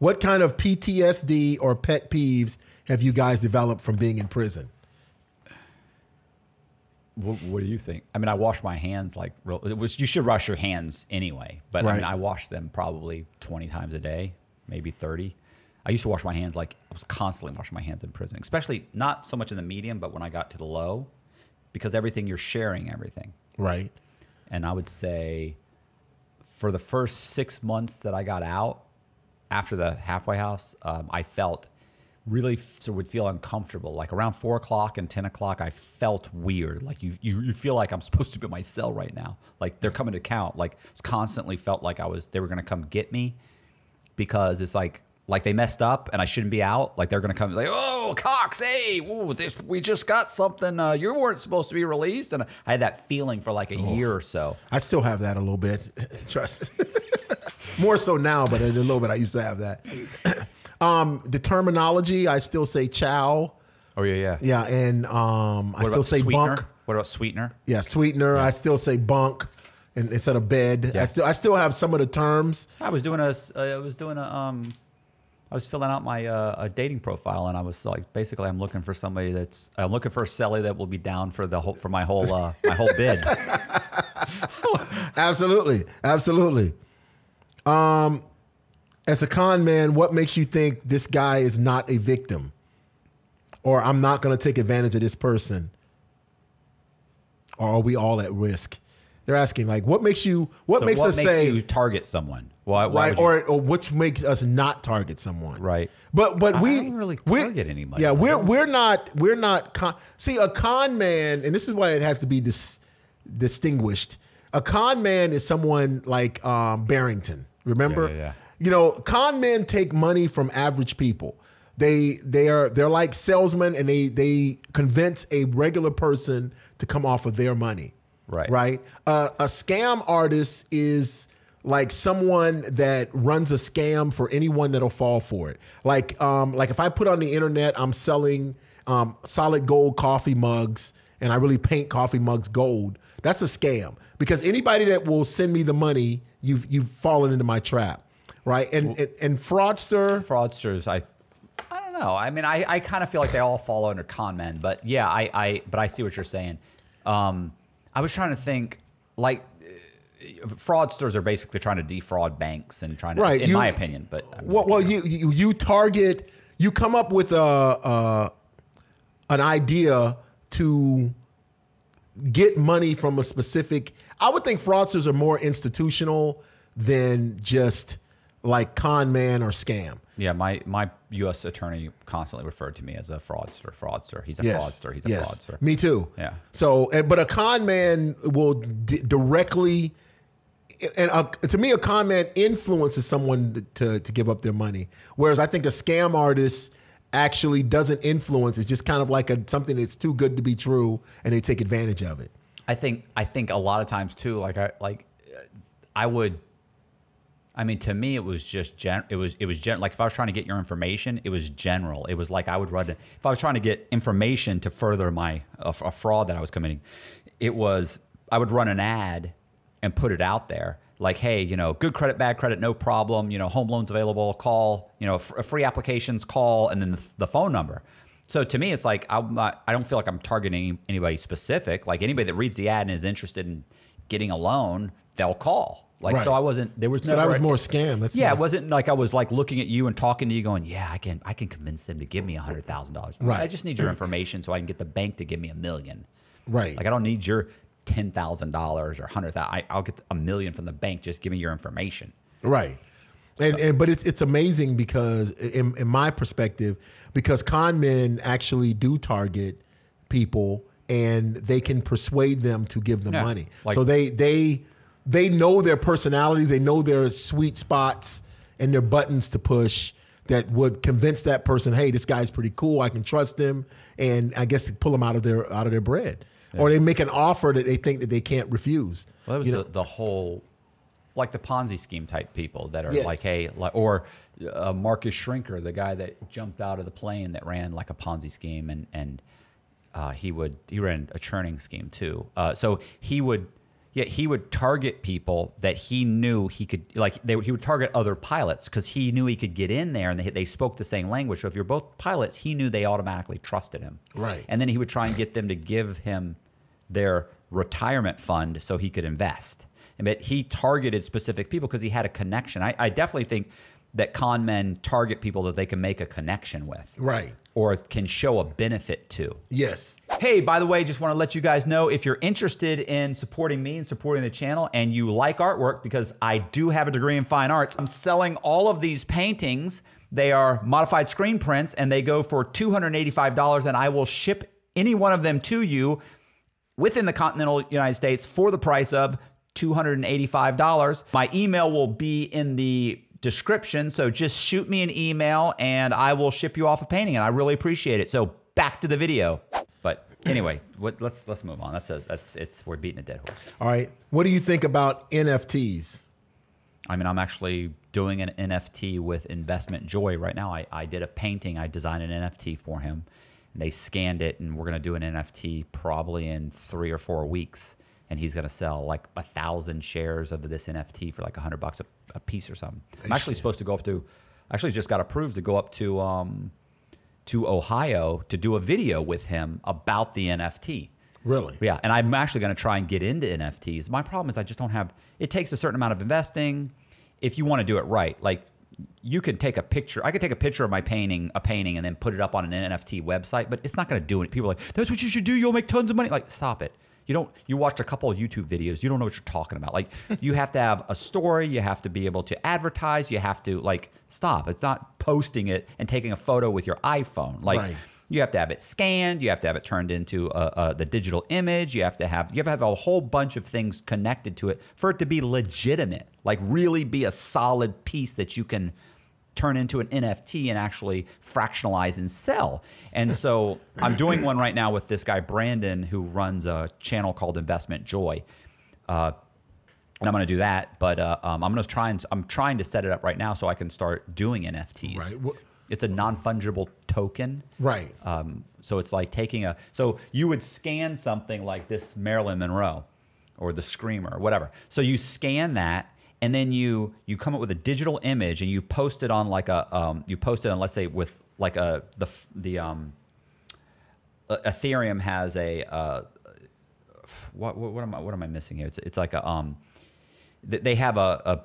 what kind of PTSD or pet peeves have you guys developed from being in prison? What, what do you think? I mean, I wash my hands like real, which you should wash your hands anyway, but I mean, I wash them probably 20 times a day, maybe 30. I used to wash my hands like I was constantly washing my hands in prison, especially not so much in the medium, but when I got to the low, because everything you're sharing everything. Right. And I would say for the first six months that I got out after the halfway house, um, I felt really so would feel uncomfortable. Like around four o'clock and 10 o'clock, I felt weird. Like you, you, you feel like I'm *laughs* supposed to be in my cell right now. Like they're coming to count. Like it's constantly felt like I was, they were going to come get me because it's like, like they messed up and I shouldn't be out. Like they're gonna come like, oh Cox, hey, ooh, this, we just got something. Uh, you weren't supposed to be released, and I had that feeling for like a year or so. I still have that a little bit. *laughs* Trust. *laughs* More so now, but a little bit I used to have that. Um, the terminology, I still say chow. Oh yeah, yeah. Yeah, and um, I still say sweetener? bunk. What about sweetener? Yeah, sweetener. I still say bunk, and instead of bed. Yeah. I still I still have some of the terms. I was doing a, s- uh, I was doing a, um, I was filling out my uh, a dating profile, and I was like, basically, I'm looking for somebody that's, I'm looking for a celly that will be down for the whole, for my whole, uh, my whole bid. *laughs* Absolutely, absolutely. Um, as a con man, what makes you think this guy is not a victim, or I'm not going to take advantage of this person, or are we all at risk? They're asking like, what makes you? What So makes what us makes say? you target someone? Why? why right, or, or which makes us not target someone, Right. But but I- we really we- target anybody. Yeah, we're we're not we're not con- see a con man, and this is why it has to be dis- distinguished. A con man is someone like um, Barrington. Remember, Yeah, yeah, yeah. You know, con men take money from average people. They they are they're like salesmen, and they they convince a regular person to come off of their money. Right. Right. Uh, a scam artist is like someone that runs a scam for anyone that'll fall for it. Like um like if I put on the internet I'm selling um solid gold coffee mugs and I really paint coffee mugs gold, that's a scam because anybody that will send me the money, you've you've fallen into my trap. Right? And and, and fraudster. Fraudsters i i don't know. I mean i, I kind of feel like they all fall under con men but yeah i i but i see what you're saying. Um i was trying to think like uh, fraudsters are basically trying to defraud banks and trying to right in you- my opinion but I mean, well, well you, you you target you come up with a, a an idea to get money from a specific i would think fraudsters are more institutional than just like con man or scam yeah my my u.s attorney constantly referred to me as a fraudster fraudster he's a fraudster he's a fraudster me too Yeah. so but a con man will directly and a, to me, a con man influences someone to to give up their money, whereas I think a scam artist actually doesn't influence. It's just kind of like a something that's too good to be true, and they take advantage of it. I think I think a lot of times too, like I like uh, I would. I mean, to me, it was just gen. It was it was gen. Like if I was trying to get your information, it was general. It was like I would run. If I was trying to get information to further my a, a fraud that I was committing, it was I would run an ad and put it out there. Like, hey, you know, good credit, bad credit, no problem. You know, home loans available. Call. You know, f- free applications. Call, and then the, the phone number. So to me, it's like I'm not. I don't feel like I'm targeting anybody specific. Like anybody that reads the ad and is interested in getting a loan, they'll call. Like Right. so, I wasn't. There was So never that was more scam. That's yeah, more, it wasn't like I was like looking at you and talking to you, going, "Yeah, I can, I can convince them to give me a hundred thousand dollars. Right. I just need your information so I can get the bank to give me a million. right. Like I don't need your ten thousand dollars or hundred thousand. I'll get a million from the bank. Just give me your information. Right. And, and but it's it's amazing because in, in my perspective, because con men actually do target people and they can persuade them to give them Yeah. money. Like- so they they they know their personalities, they know their sweet spots and their buttons to push that would convince that person, hey, this guy's pretty cool, I can trust him, and I guess pull them out of their out of their bread. Or they make an offer that they think that they can't refuse. Well, that was You the, the whole, like the Ponzi scheme type people that are Yes. like, hey, like, or uh, Marcus Schrenker, the guy that jumped out of the plane that ran like a Ponzi scheme, and and uh, he would he ran a churning scheme too. Uh, so he would Yeah, he would target people that he knew he could like. They, he would target other pilots because he knew he could get in there, and they, they spoke the same language. So if you're both pilots, he knew they automatically trusted him. Right. And then he would try and get them to give him their retirement fund so he could invest. And but he targeted specific people because he had a connection. I, I definitely think that con men target people that they can make a connection with, Right. Or can show a benefit to. Yes. Hey, by the way, just want to let you guys know if you're interested in supporting me and supporting the channel and you like artwork, because I do have a degree in fine arts, I'm selling all of these paintings. They are modified screen prints and they go for $285, and I will ship any one of them to you within the continental United States for the price of $285. My email will be in the description, so just shoot me an email and I will ship you off a painting and I really appreciate it. So back to the video. But anyway, what, let's let's move on. That's a, that's it's we're beating a dead horse. All right. What do you think about NFTs? I mean, I'm actually doing an NFT with Investment Joy right now. I, I did a painting, I designed an NFT for him. And they scanned it, and we're going to do an NFT probably in three or four weeks. And he's going to sell like a thousand shares of this NFT for like a hundred bucks a, a piece or something. I'm actually supposed to go up to, actually just got approved to go up to, um, to Ohio to do a video with him about the NFT. Really? Yeah, and I'm actually going to try and get into NFTs. My problem is I just don't have. It takes a certain amount of investing. If you want to do it right, like you can take a picture. I could take a picture of my painting, a painting, and then put it up on an NFT website, but it's not going to do it. People are like, "That's what you should do. You'll make tons of money." Like, stop it. You don't. You watched a couple of YouTube videos. You don't know what you're talking about. Like, *laughs* you have to have a story. You have to be able to advertise. You have to like stop. It's not posting it and taking a photo with your iPhone. Like. Right. You have to have it scanned. You have to have it turned into uh, uh, the digital image. You have to have you have to have a whole bunch of things connected to it for it to be legitimate. Like really be a solid piece that you can turn into an NFT and actually fractionalize and sell. And so I'm doing one right now with this guy Brandon who runs a channel called Investment Joy. Uh, and I'm going to do that, but uh, um, I'm going to try and I'm trying to set it up right now so I can start doing NFTs. Right. Wh- It's a non fungible token. Right. Um, so it's like taking a so you would scan something like this Marilyn Monroe or the Screamer or whatever. So you scan that and then you you come up with a digital image and you post it on like a um, you post it on let's say with like a the the um, uh, Ethereum has a uh, what, what what am I what am I missing here? It's it's like a um they have a, a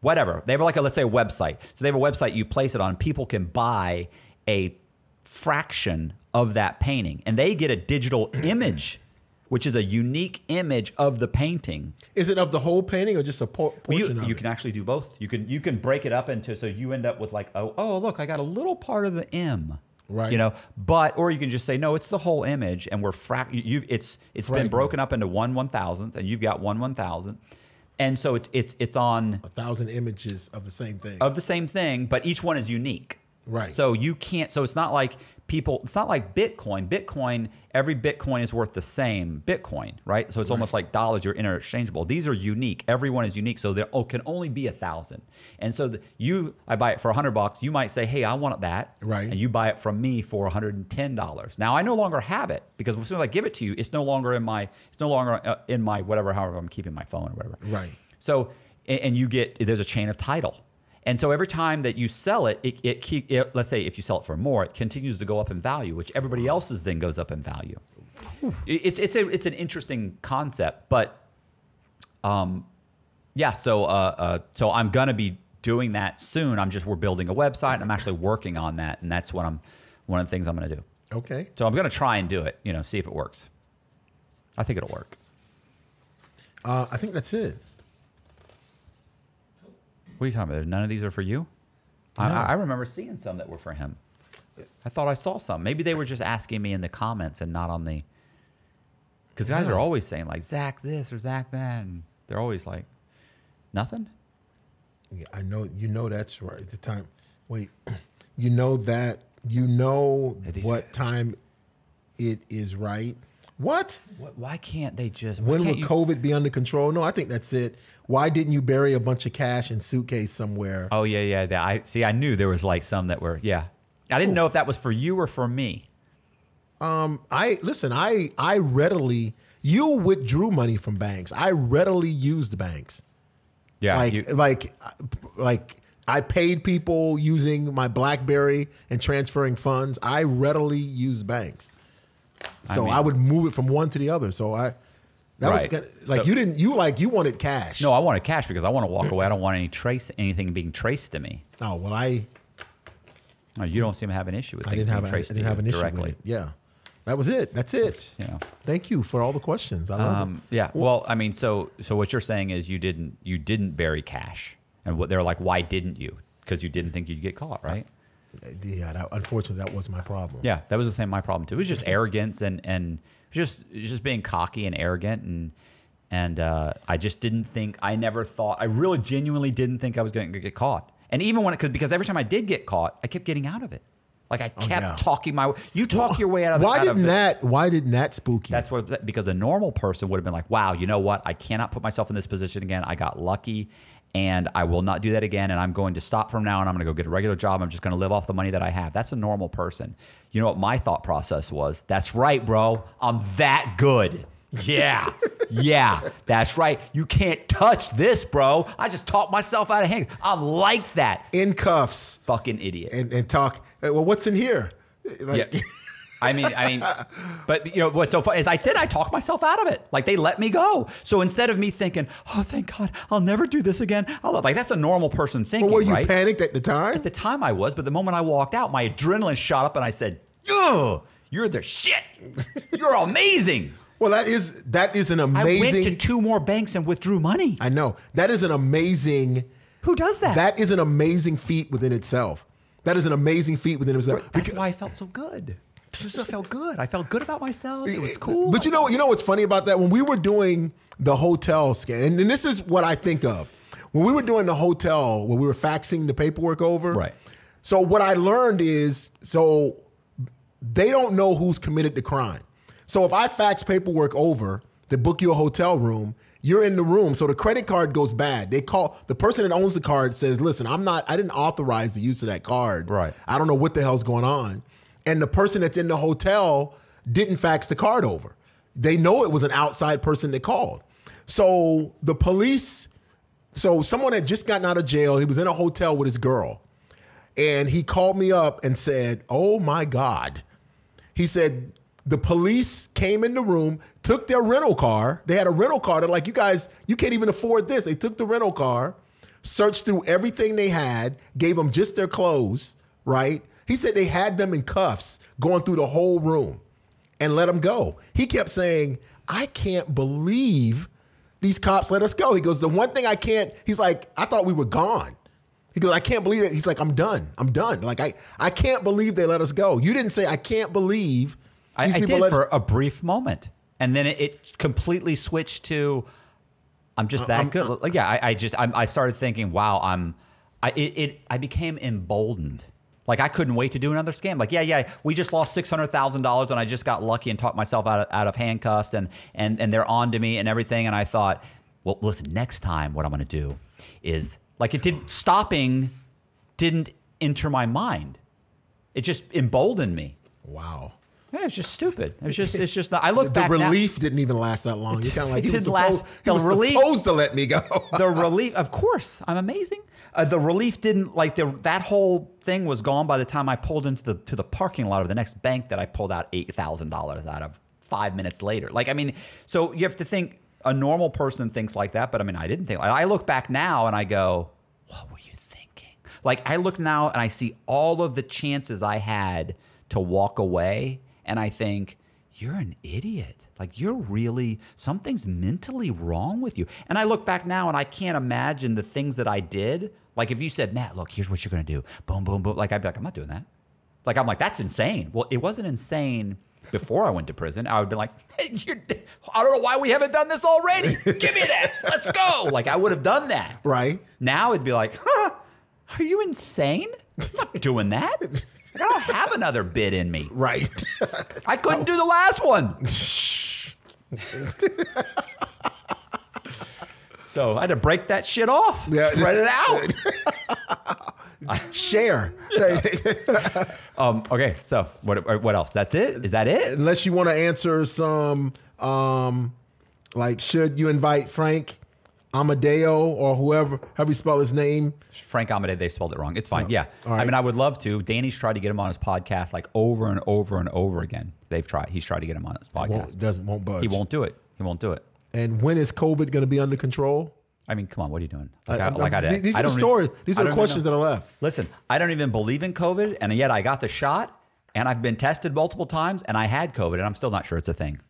whatever. They have like a let's say a website. So they have a website you place it on. People can buy a fraction of that painting, and they get a digital image, which is a unique image of the painting. Is it of the whole painting or just a por- Well, portion you, of you it? can actually do both. You can you can break it up into so you end up with like oh oh look I got a little part of the M. Right. You know, but or you can just say no, it's the whole image, and we're frac. You've it's it's been broken up into one one thousandth, and you've got one one thousand, and so it's it's it's on a thousand images of the same thing. of the same thing, but each one is unique. Right. So you can't. So it's not like people. It's not like Bitcoin. Bitcoin. Every Bitcoin is worth the same Bitcoin, right? So it's almost like dollars. You're interchangeable. These are unique. Everyone is unique. So there oh, can only be a thousand. And so the, you, I buy it for a hundred bucks. You might say, "Hey, I want that." Right. And you buy it from me for one hundred and ten dollars. Now I no longer have it because as soon as I give it to you, it's no longer in my. It's no longer uh, in my whatever. However, I'm keeping my phone or whatever. Right. So, and you get there's a chain of title, and so every time that you sell it, it, it keep it, let's say if you sell it for more, it continues to go up in value, which everybody else's then goes up in value. It's it's a it's an interesting concept, but um, yeah. So uh, uh, so I'm gonna be doing that soon. I'm just we're building a website. and I'm actually working on that, and that's what I'm one of the things I'm gonna do. okay. So I'm gonna try and do it. You know, see if it works. I think it'll work. Uh, I think that's it. What are you talking about? None of these are for you? I, No. I remember seeing some that were for him. I thought I saw some. Maybe they were just asking me in the comments and not on the. Because guys are always saying like Zach this or Zach that, and they're always like, nothing. Yeah, I know. You know that's right. The time. Wait. *clears throat* You know that. You know what guys. time it is right. What? What, why can't they just? When will you- COVID be under control? No, I think that's it. Why didn't you bury a bunch of cash in suitcase somewhere? Oh yeah, yeah. That, I see. I knew there was like some that were. Yeah, I didn't know if that was for you or for me. Um, I listen. I I readily. you withdrew money from banks. I readily used banks. Yeah. like you- like like I paid people using my BlackBerry and transferring funds. I readily used banks, so I, mean- would move it from one to the other. So I that was Right. kinda- like So- you didn't you like you wanted cash. no, I wanted cash because I want to walk away. I don't want any trace anything being traced to me. oh well, I No, you don't seem to have an issue with I didn't have being a, I traced didn't have an issue directly. it. Yeah, that was it. That's it. You know. Thank you for all the questions. I love Um, yeah. Well, I mean, so so what you're saying is you didn't you didn't bury cash, and what they're like, why didn't you? Because you didn't think you'd get caught, right? Yeah, that, unfortunately, that was my problem. Yeah, that was the same my problem too. It was just arrogance and and just just being cocky and arrogant and and uh, I just didn't think I never thought I really genuinely didn't think I was going to get caught. And even when it cause, because every time I did get caught, I kept getting out of it. Like I kept yeah. talking my way. You talk your way out of Why out didn't it. that? Why didn't that spook you? That's what because a normal person would have been like, "Wow, you know what? I cannot put myself in this position again. I got lucky, and I will not do that again. And I'm going to stop from now, and I'm going to go get a regular job. I'm just going to live off the money that I have." That's a normal person. You know what my thought process was? That's right, bro. I'm that good. Yeah, *laughs* yeah, that's right. You can't touch this, bro. I just talked myself out of hand. I'm like that. in cuffs Fucking idiot. and and talk. Well, what's in here? Like, Yeah. *laughs* I mean, I mean, but you know what's so funny is I did. I talked myself out of it. Like they let me go. So instead of me thinking, "Oh, thank God, I'll never do this again," I'll, like that's a normal person thinking, Well, were you right? panicked at the time? At the time, I was, but the moment I walked out, my adrenaline shot up, and I said, "Ugh, you're the shit. You're amazing." *laughs* Well, that is that is an amazing. I went to two more banks and withdrew money. I know that is an amazing. Who does that? That is an amazing feat within itself. That is an amazing feat within itself. That's why I felt so good. I just felt good. I felt good about myself. It was eh, cool. But you know, you know what's funny about that? When we were doing the hotel scan, and this is what I think of when we were doing the hotel, when we were faxing the paperwork over. Right. So what I learned is, so they don't know who's committed the crime. So if I fax paperwork over to book you a hotel room, you're in the room. So the credit card goes bad. They call the person that owns the card says, "Listen, I'm not. I didn't authorize the use of that card. Right. I don't know what the hell's going on." And the person that's in the hotel didn't fax the card over. They know it was an outside person that called. So the police. So someone had just gotten out of jail. He was in a hotel with his girl and he called me up and said, "Oh my God," he said. The police came in the room, took their rental car. They had a rental car. They're like, "You guys, you can't even afford this." They took the rental car, searched through everything they had, gave them just their clothes. Right? He said they had them in cuffs, going through the whole room, and let them go. He kept saying, "I can't believe." These cops let us go. He goes, the one thing I can't, he's like, I thought we were gone. He goes, I can't believe it. He's like, I'm done. I'm done. Like I, I can't believe they let us go. You didn't say I can't believe I, these I did for a brief moment, and then it, it completely switched to I'm just that good. Like, yeah, I, I just I'm, I started thinking, wow, I'm I it, it I became emboldened. Like I couldn't wait to do another scam. Like yeah, yeah, we just lost six hundred thousand dollars, and I just got lucky and talked myself out of, out of handcuffs, and and and they're on to me and everything. And I thought, well, listen, next time what I'm going to do is like it didn't stopping didn't enter my mind. It just emboldened me. Wow. Yeah, it's just stupid. It's just, it's just not. I look The back now- relief didn't even last that long. You're *laughs* kind of like, It he was, didn't last- supposed, he the was relief- supposed to let me go. *laughs* the relief, of course, I'm amazing. Uh, the relief didn't like the that whole thing was gone by the time I pulled into the to the parking lot of the next bank that I pulled out eight thousand dollars out of five minutes later. Like I mean, so you have to think a normal person thinks like that, but I mean, I didn't think. I look back now and I go, what were you thinking? Like I look now and I see all of the chances I had to walk away, and I think you're an idiot. Like you're really something's mentally wrong with you. And I look back now and I can't imagine the things that I did. Like if you said, Matt, look, here's what you're gonna do. Boom, boom, boom. Like I'd be like, I'm not doing that. Like I'm like, that's insane. Well, it wasn't insane before I went to prison. I would be like, *laughs* hey, you're, I don't know why we haven't done this already. Give me that. Let's go. *laughs* Like I would have done that. right? Now it'd be like, huh? Are you insane? I'm not doing that. *laughs* I don't have another bit in me. Right. I couldn't do the last one. so I had to break that shit off. Yeah. Spread it out. *laughs* Share. *laughs* Um, okay, so what what else? That's it? Is that it? Unless you want to answer some, um, like, should you invite Frank Amodeo or whoever, however you spell his name? Frank Amodeo, they spelled it wrong. It's fine. Oh. Yeah. All right. I mean, I would love to. Danny's tried to get him on his podcast like over and over and over again. They've tried. He's tried to get him on his podcast. Won't, doesn't won't budge. he won't do it. He won't do it. And when is COVID going to be under control? I mean, come on, what are you doing? Like, I- I, like I, these I are the stories. These are the questions that are left. Listen, I don't even believe in COVID, and yet I got the shot, and I've been tested multiple times, and I had COVID, and I'm still not sure it's a thing.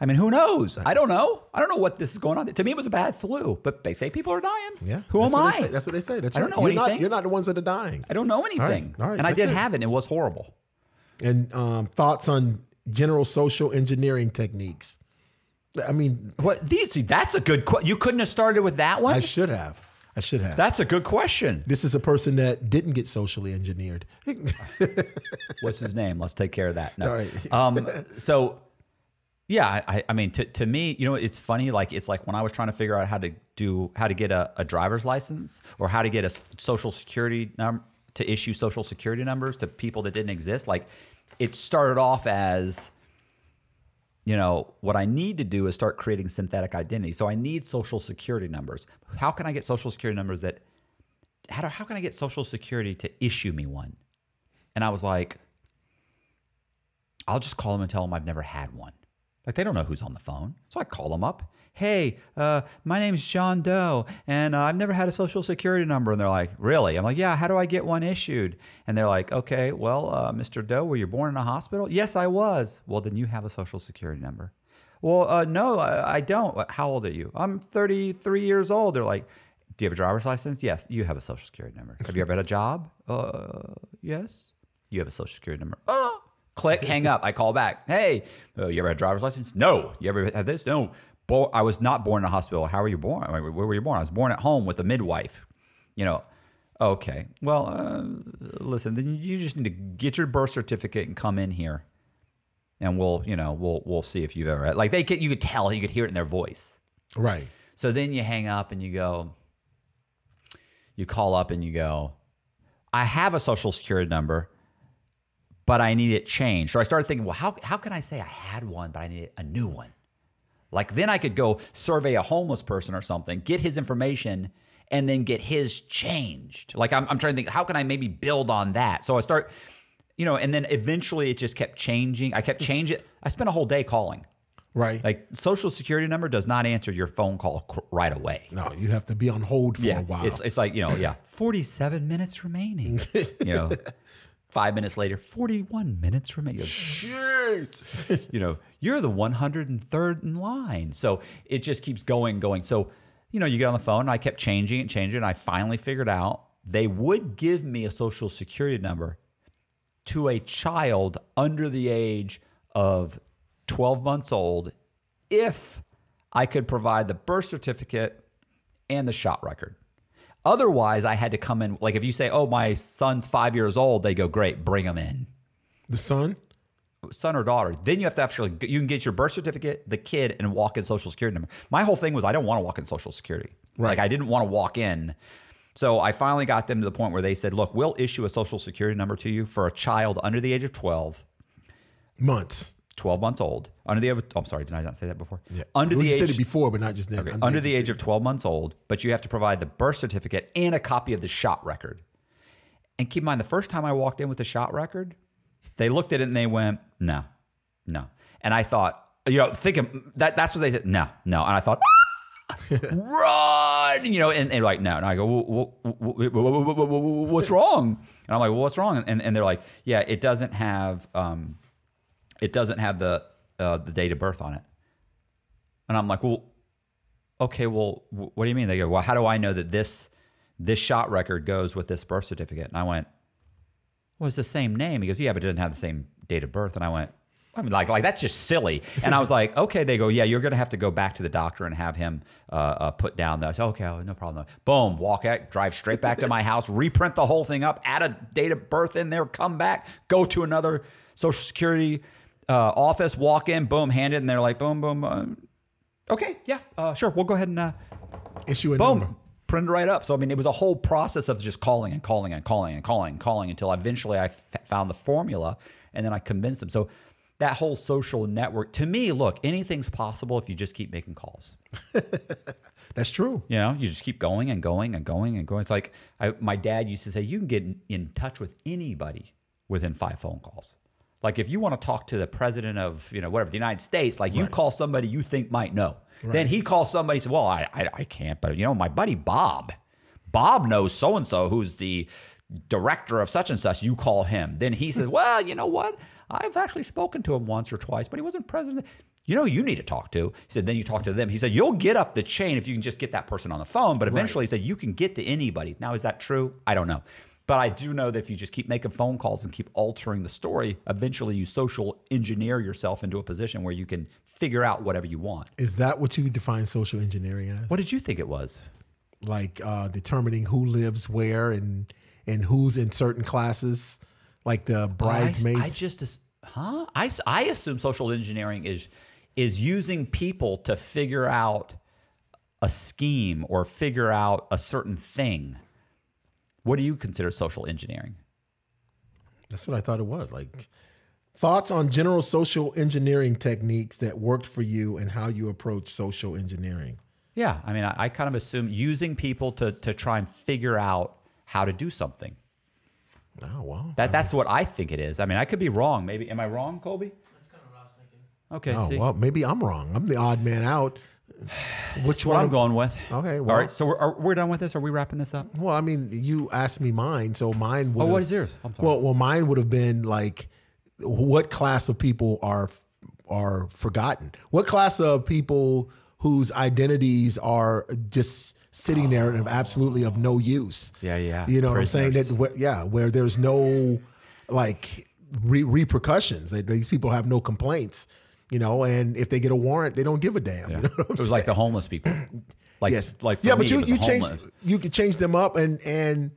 I mean, who knows? I don't know. I don't know what this is going on. To me, it was a bad flu, but they say people are dying. Yeah. Who am I? Say. That's what they say. That's I don't right. know you're Not, anything. you're not the ones that are dying. I don't know anything. all right, and I did it. have it, and it was horrible. And um, thoughts on general social engineering techniques. I mean, What these? That's a good. question. you couldn't have started with that one. I should have. I should have. that's a good question. this is a person that didn't get socially engineered. *laughs* What's his name? Let's take care of that. No. All right. um, *laughs* so, yeah, I, I mean, to, to me, you know, it's funny. Like, it's like when I was trying to figure out how to do, how to get a, a driver's license or how to get a social security number to issue social security numbers to people that didn't exist. Like, it started off as, you know, what I need to do is start creating synthetic identity. So I need social security numbers. How can I get social security numbers that, how, do, how can I get social security to issue me one? And I was like, I'll just call them and tell them I've never had one. Like they don't know who's on the phone. So I call them up. Hey, uh, my name's John Doe, and uh, I've never had a social security number. And they're like, Really? I'm like, Yeah, how do I get one issued? And they're like, Okay, well, uh, Mr. Doe, were you born in a hospital? Yes, I was. Well, then you have a social security number. Well, uh, no, I, I don't. How old are you? I'm 33 years old. They're like, Do you have a driver's license? Yes, you have a social security number. Have you ever had a job? Uh, yes. You have a social security number. Oh, click, hang up. I call back. Hey, uh, you ever had a driver's license? No. You ever had this? No. Bo- I was not born in a hospital. How were you born? Where were you born? I was born at home with a midwife. You know. Okay. Well, uh, listen. Then you just need to get your birth certificate and come in here, and we'll, you know, we'll we'll see if you've ever had. Like they could, you could tell, you could hear it in their voice. right. So then you hang up and you go, you call up and you go, I have a social security number, but I need it changed. So I started thinking, well, how, how can I say I had one, but I need a new one? Like then I could go survey a homeless person or something, get his information, and then get his changed. Like I'm, I'm trying to think, how can I maybe build on that? So I start, you know, and then eventually it just kept changing. I kept changing. I spent a whole day calling. Right. Like social security number does not answer your phone call cr- right away. no, you have to be on hold for a while. It's it's like, you know, yeah, 47 minutes remaining. *laughs* you know, 5 minutes later, 41 minutes remaining. Jeez. *laughs* you know, you're the 103rd in line. So it just keeps going going. So, you know, you get on the phone and I kept changing and changing and I finally figured out they would give me a social security number to a child under the age of 12 months old if I could provide the birth certificate and the shot record. Otherwise, I had to come in. Like if you say, "Oh, my son's five years old," they go, "Great, bring him in." the son? Son or daughter. Then you have to actually you can get your birth certificate, the kid, and walk in social security number. My whole thing was I don't want to walk in social security. Right. Like I didn't want to walk in. So I finally got them to the point where they said, "Look, we'll issue a social security number to you for a child under the age of 12, Months. 12 months old. Under the age of, oh, I'm sorry, did I not say that before? Yeah. Under Well, the you age said it before, but not just then. under the age of 12 months old, but you have to provide the birth certificate and a copy of the shot record. And keep in mind, the first time I walked in with the shot record, they looked at it and they went, no, no. And I thought, you know, thinking that that's what they said, no, no. And I thought, *laughs* run, you know, and, and like, no. And I go, "Wha- wha- wha- wha- wha- wha- what's wrong? And I'm like, well, what's wrong? And, and they're like, yeah, it doesn't have, um, it doesn't have the, uh, the date of birth on it. And I'm like, well, okay, well, wh- what do you mean? They go, well, how do I know that this this shot record goes with this birth certificate? And I went, well, it's the same name. He goes, yeah, but it doesn't have the same date of birth. And I went, I mean, like, like that's just silly. And I was like, okay. They go, yeah, you're gonna have to go back to the doctor and have him uh, uh, put down said, okay, no problem. Boom, walk out, drive straight back to my house, reprint the whole thing up, add a date of birth in there, come back, go to another social security uh, office, walk in, boom, hand it, and they're like, boom, boom. Uh, okay, yeah, uh, sure, we'll go ahead and. Uh, Issue a Boom. number. printed right up. So I mean, it was a whole process of just calling and calling and calling and calling and calling until eventually I f- found the formula, and then I convinced them. So that whole social network to me, look, anything's possible if you just keep making calls. *laughs* That's true. You know, you just keep going and going and going and going. It's like I, my dad used to say, you can get in touch with anybody within five phone calls. Like if you want to talk to the president of, you know, whatever, the United States, like you call somebody you think might know. Then he calls somebody and says, well, I, I, I can't, but you know, my buddy Bob, Bob knows so and so who's the director of such and such. You call him. Then he says, *laughs* well, you know what? I've actually spoken to him once or twice, but he wasn't president. You know, you need to talk to. He said, then you talk to them. He said, you'll get up the chain if you can just get that person on the phone. But eventually, he said, you can get to anybody. Now, is that true? I don't know. But I do know that if you just keep making phone calls and keep altering the story, eventually you social engineer yourself into a position where you can figure out whatever you want. Is that what you define social engineering as? What did you think it was? Like uh, determining who lives where and and who's in certain classes, like the bridesmaids. I, I just, huh? I, I assume social engineering is is using people to figure out a scheme or figure out a certain thing. What do you consider social engineering? That's what I thought it was. Like thoughts on general social engineering techniques that worked for you and how you approach social engineering. Yeah, I mean, I, I kind of assume using people to to try and figure out how to do something. Oh wow. That that's what I think it is. I mean, I could be wrong. Maybe am I wrong, Colby? That's kind of what I was thinking. Okay, Oh see, well, maybe I'm wrong. I'm the odd man out. *sighs* Which one? I'm going with. Okay, well- all right. So we're, are, we're done with this. Are we wrapping this up? Well, I mean, you asked me mine, so mine would. Oh, what is yours? Well, well, mine would have been like, what class of people are are forgotten? What class of people whose identities are just sitting there and absolutely of no use? Yeah, yeah. You know what I'm saying? That yeah, where there's no like re- repercussions. That these people have no complaints. You know, and if they get a warrant, they don't give a damn. You know it was like the homeless people. *clears throat* Like, yes, like for yeah, but you you change you could change them up, and and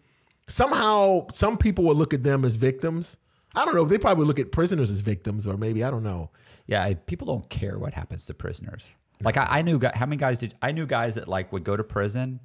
somehow some people will look at them as victims. I don't know. If they probably look at prisoners as victims, or maybe I don't know. Yeah, I- people don't care what happens to prisoners. Like I, I knew how many guys did I knew guys that like would go to prison,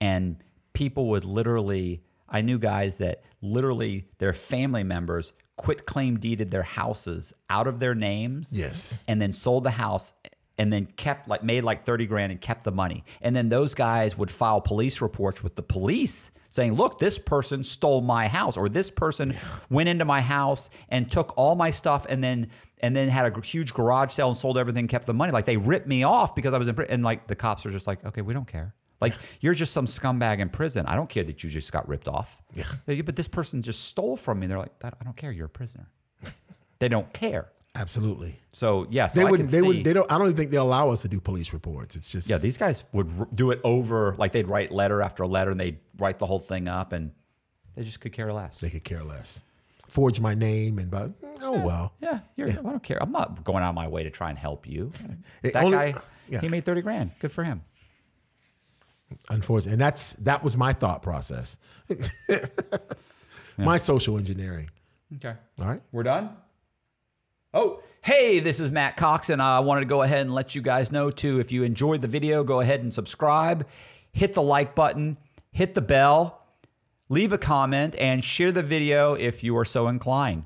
and people would literally. I knew guys that literally their family members quit claim deeded their houses out of their names. Yes. and then sold the house and then kept like made like 30 grand and kept the money. And then those guys would file police reports with the police saying, "Look, this person stole my house or this person went into my house and took all my stuff and then and then had a huge garage sale and sold everything, and kept the money. Like they ripped me off because I was in prison." And like the cops are just like, "Okay, we don't care." Like you're just some scumbag in prison. I don't care that you just got ripped off. Yeah. But this person just stole from me. They're like, "I don't care. You're a prisoner." they don't care. Absolutely. So yes, They I wouldn't. can They see- would. They don't. I don't even think they allow us to do police reports. It's just. Yeah, these guys would r- do it over, like they'd write letter after letter, and they'd write the whole thing up, and they just could care less. they could care less. Forge my name and but oh well. yeah, you're, I don't care. I'm not going out of my way to try and help you. That only- guy, yeah. he made thirty grand. Good for him. Unfortunately, and that's that was my thought process. My social engineering. Okay, All right. we're done. Oh, hey, this is Matt Cox, and I wanted to go ahead and let you guys know too. If you enjoyed the video, go ahead and subscribe, hit the like button, hit the bell, leave a comment, and share the video if you are so inclined.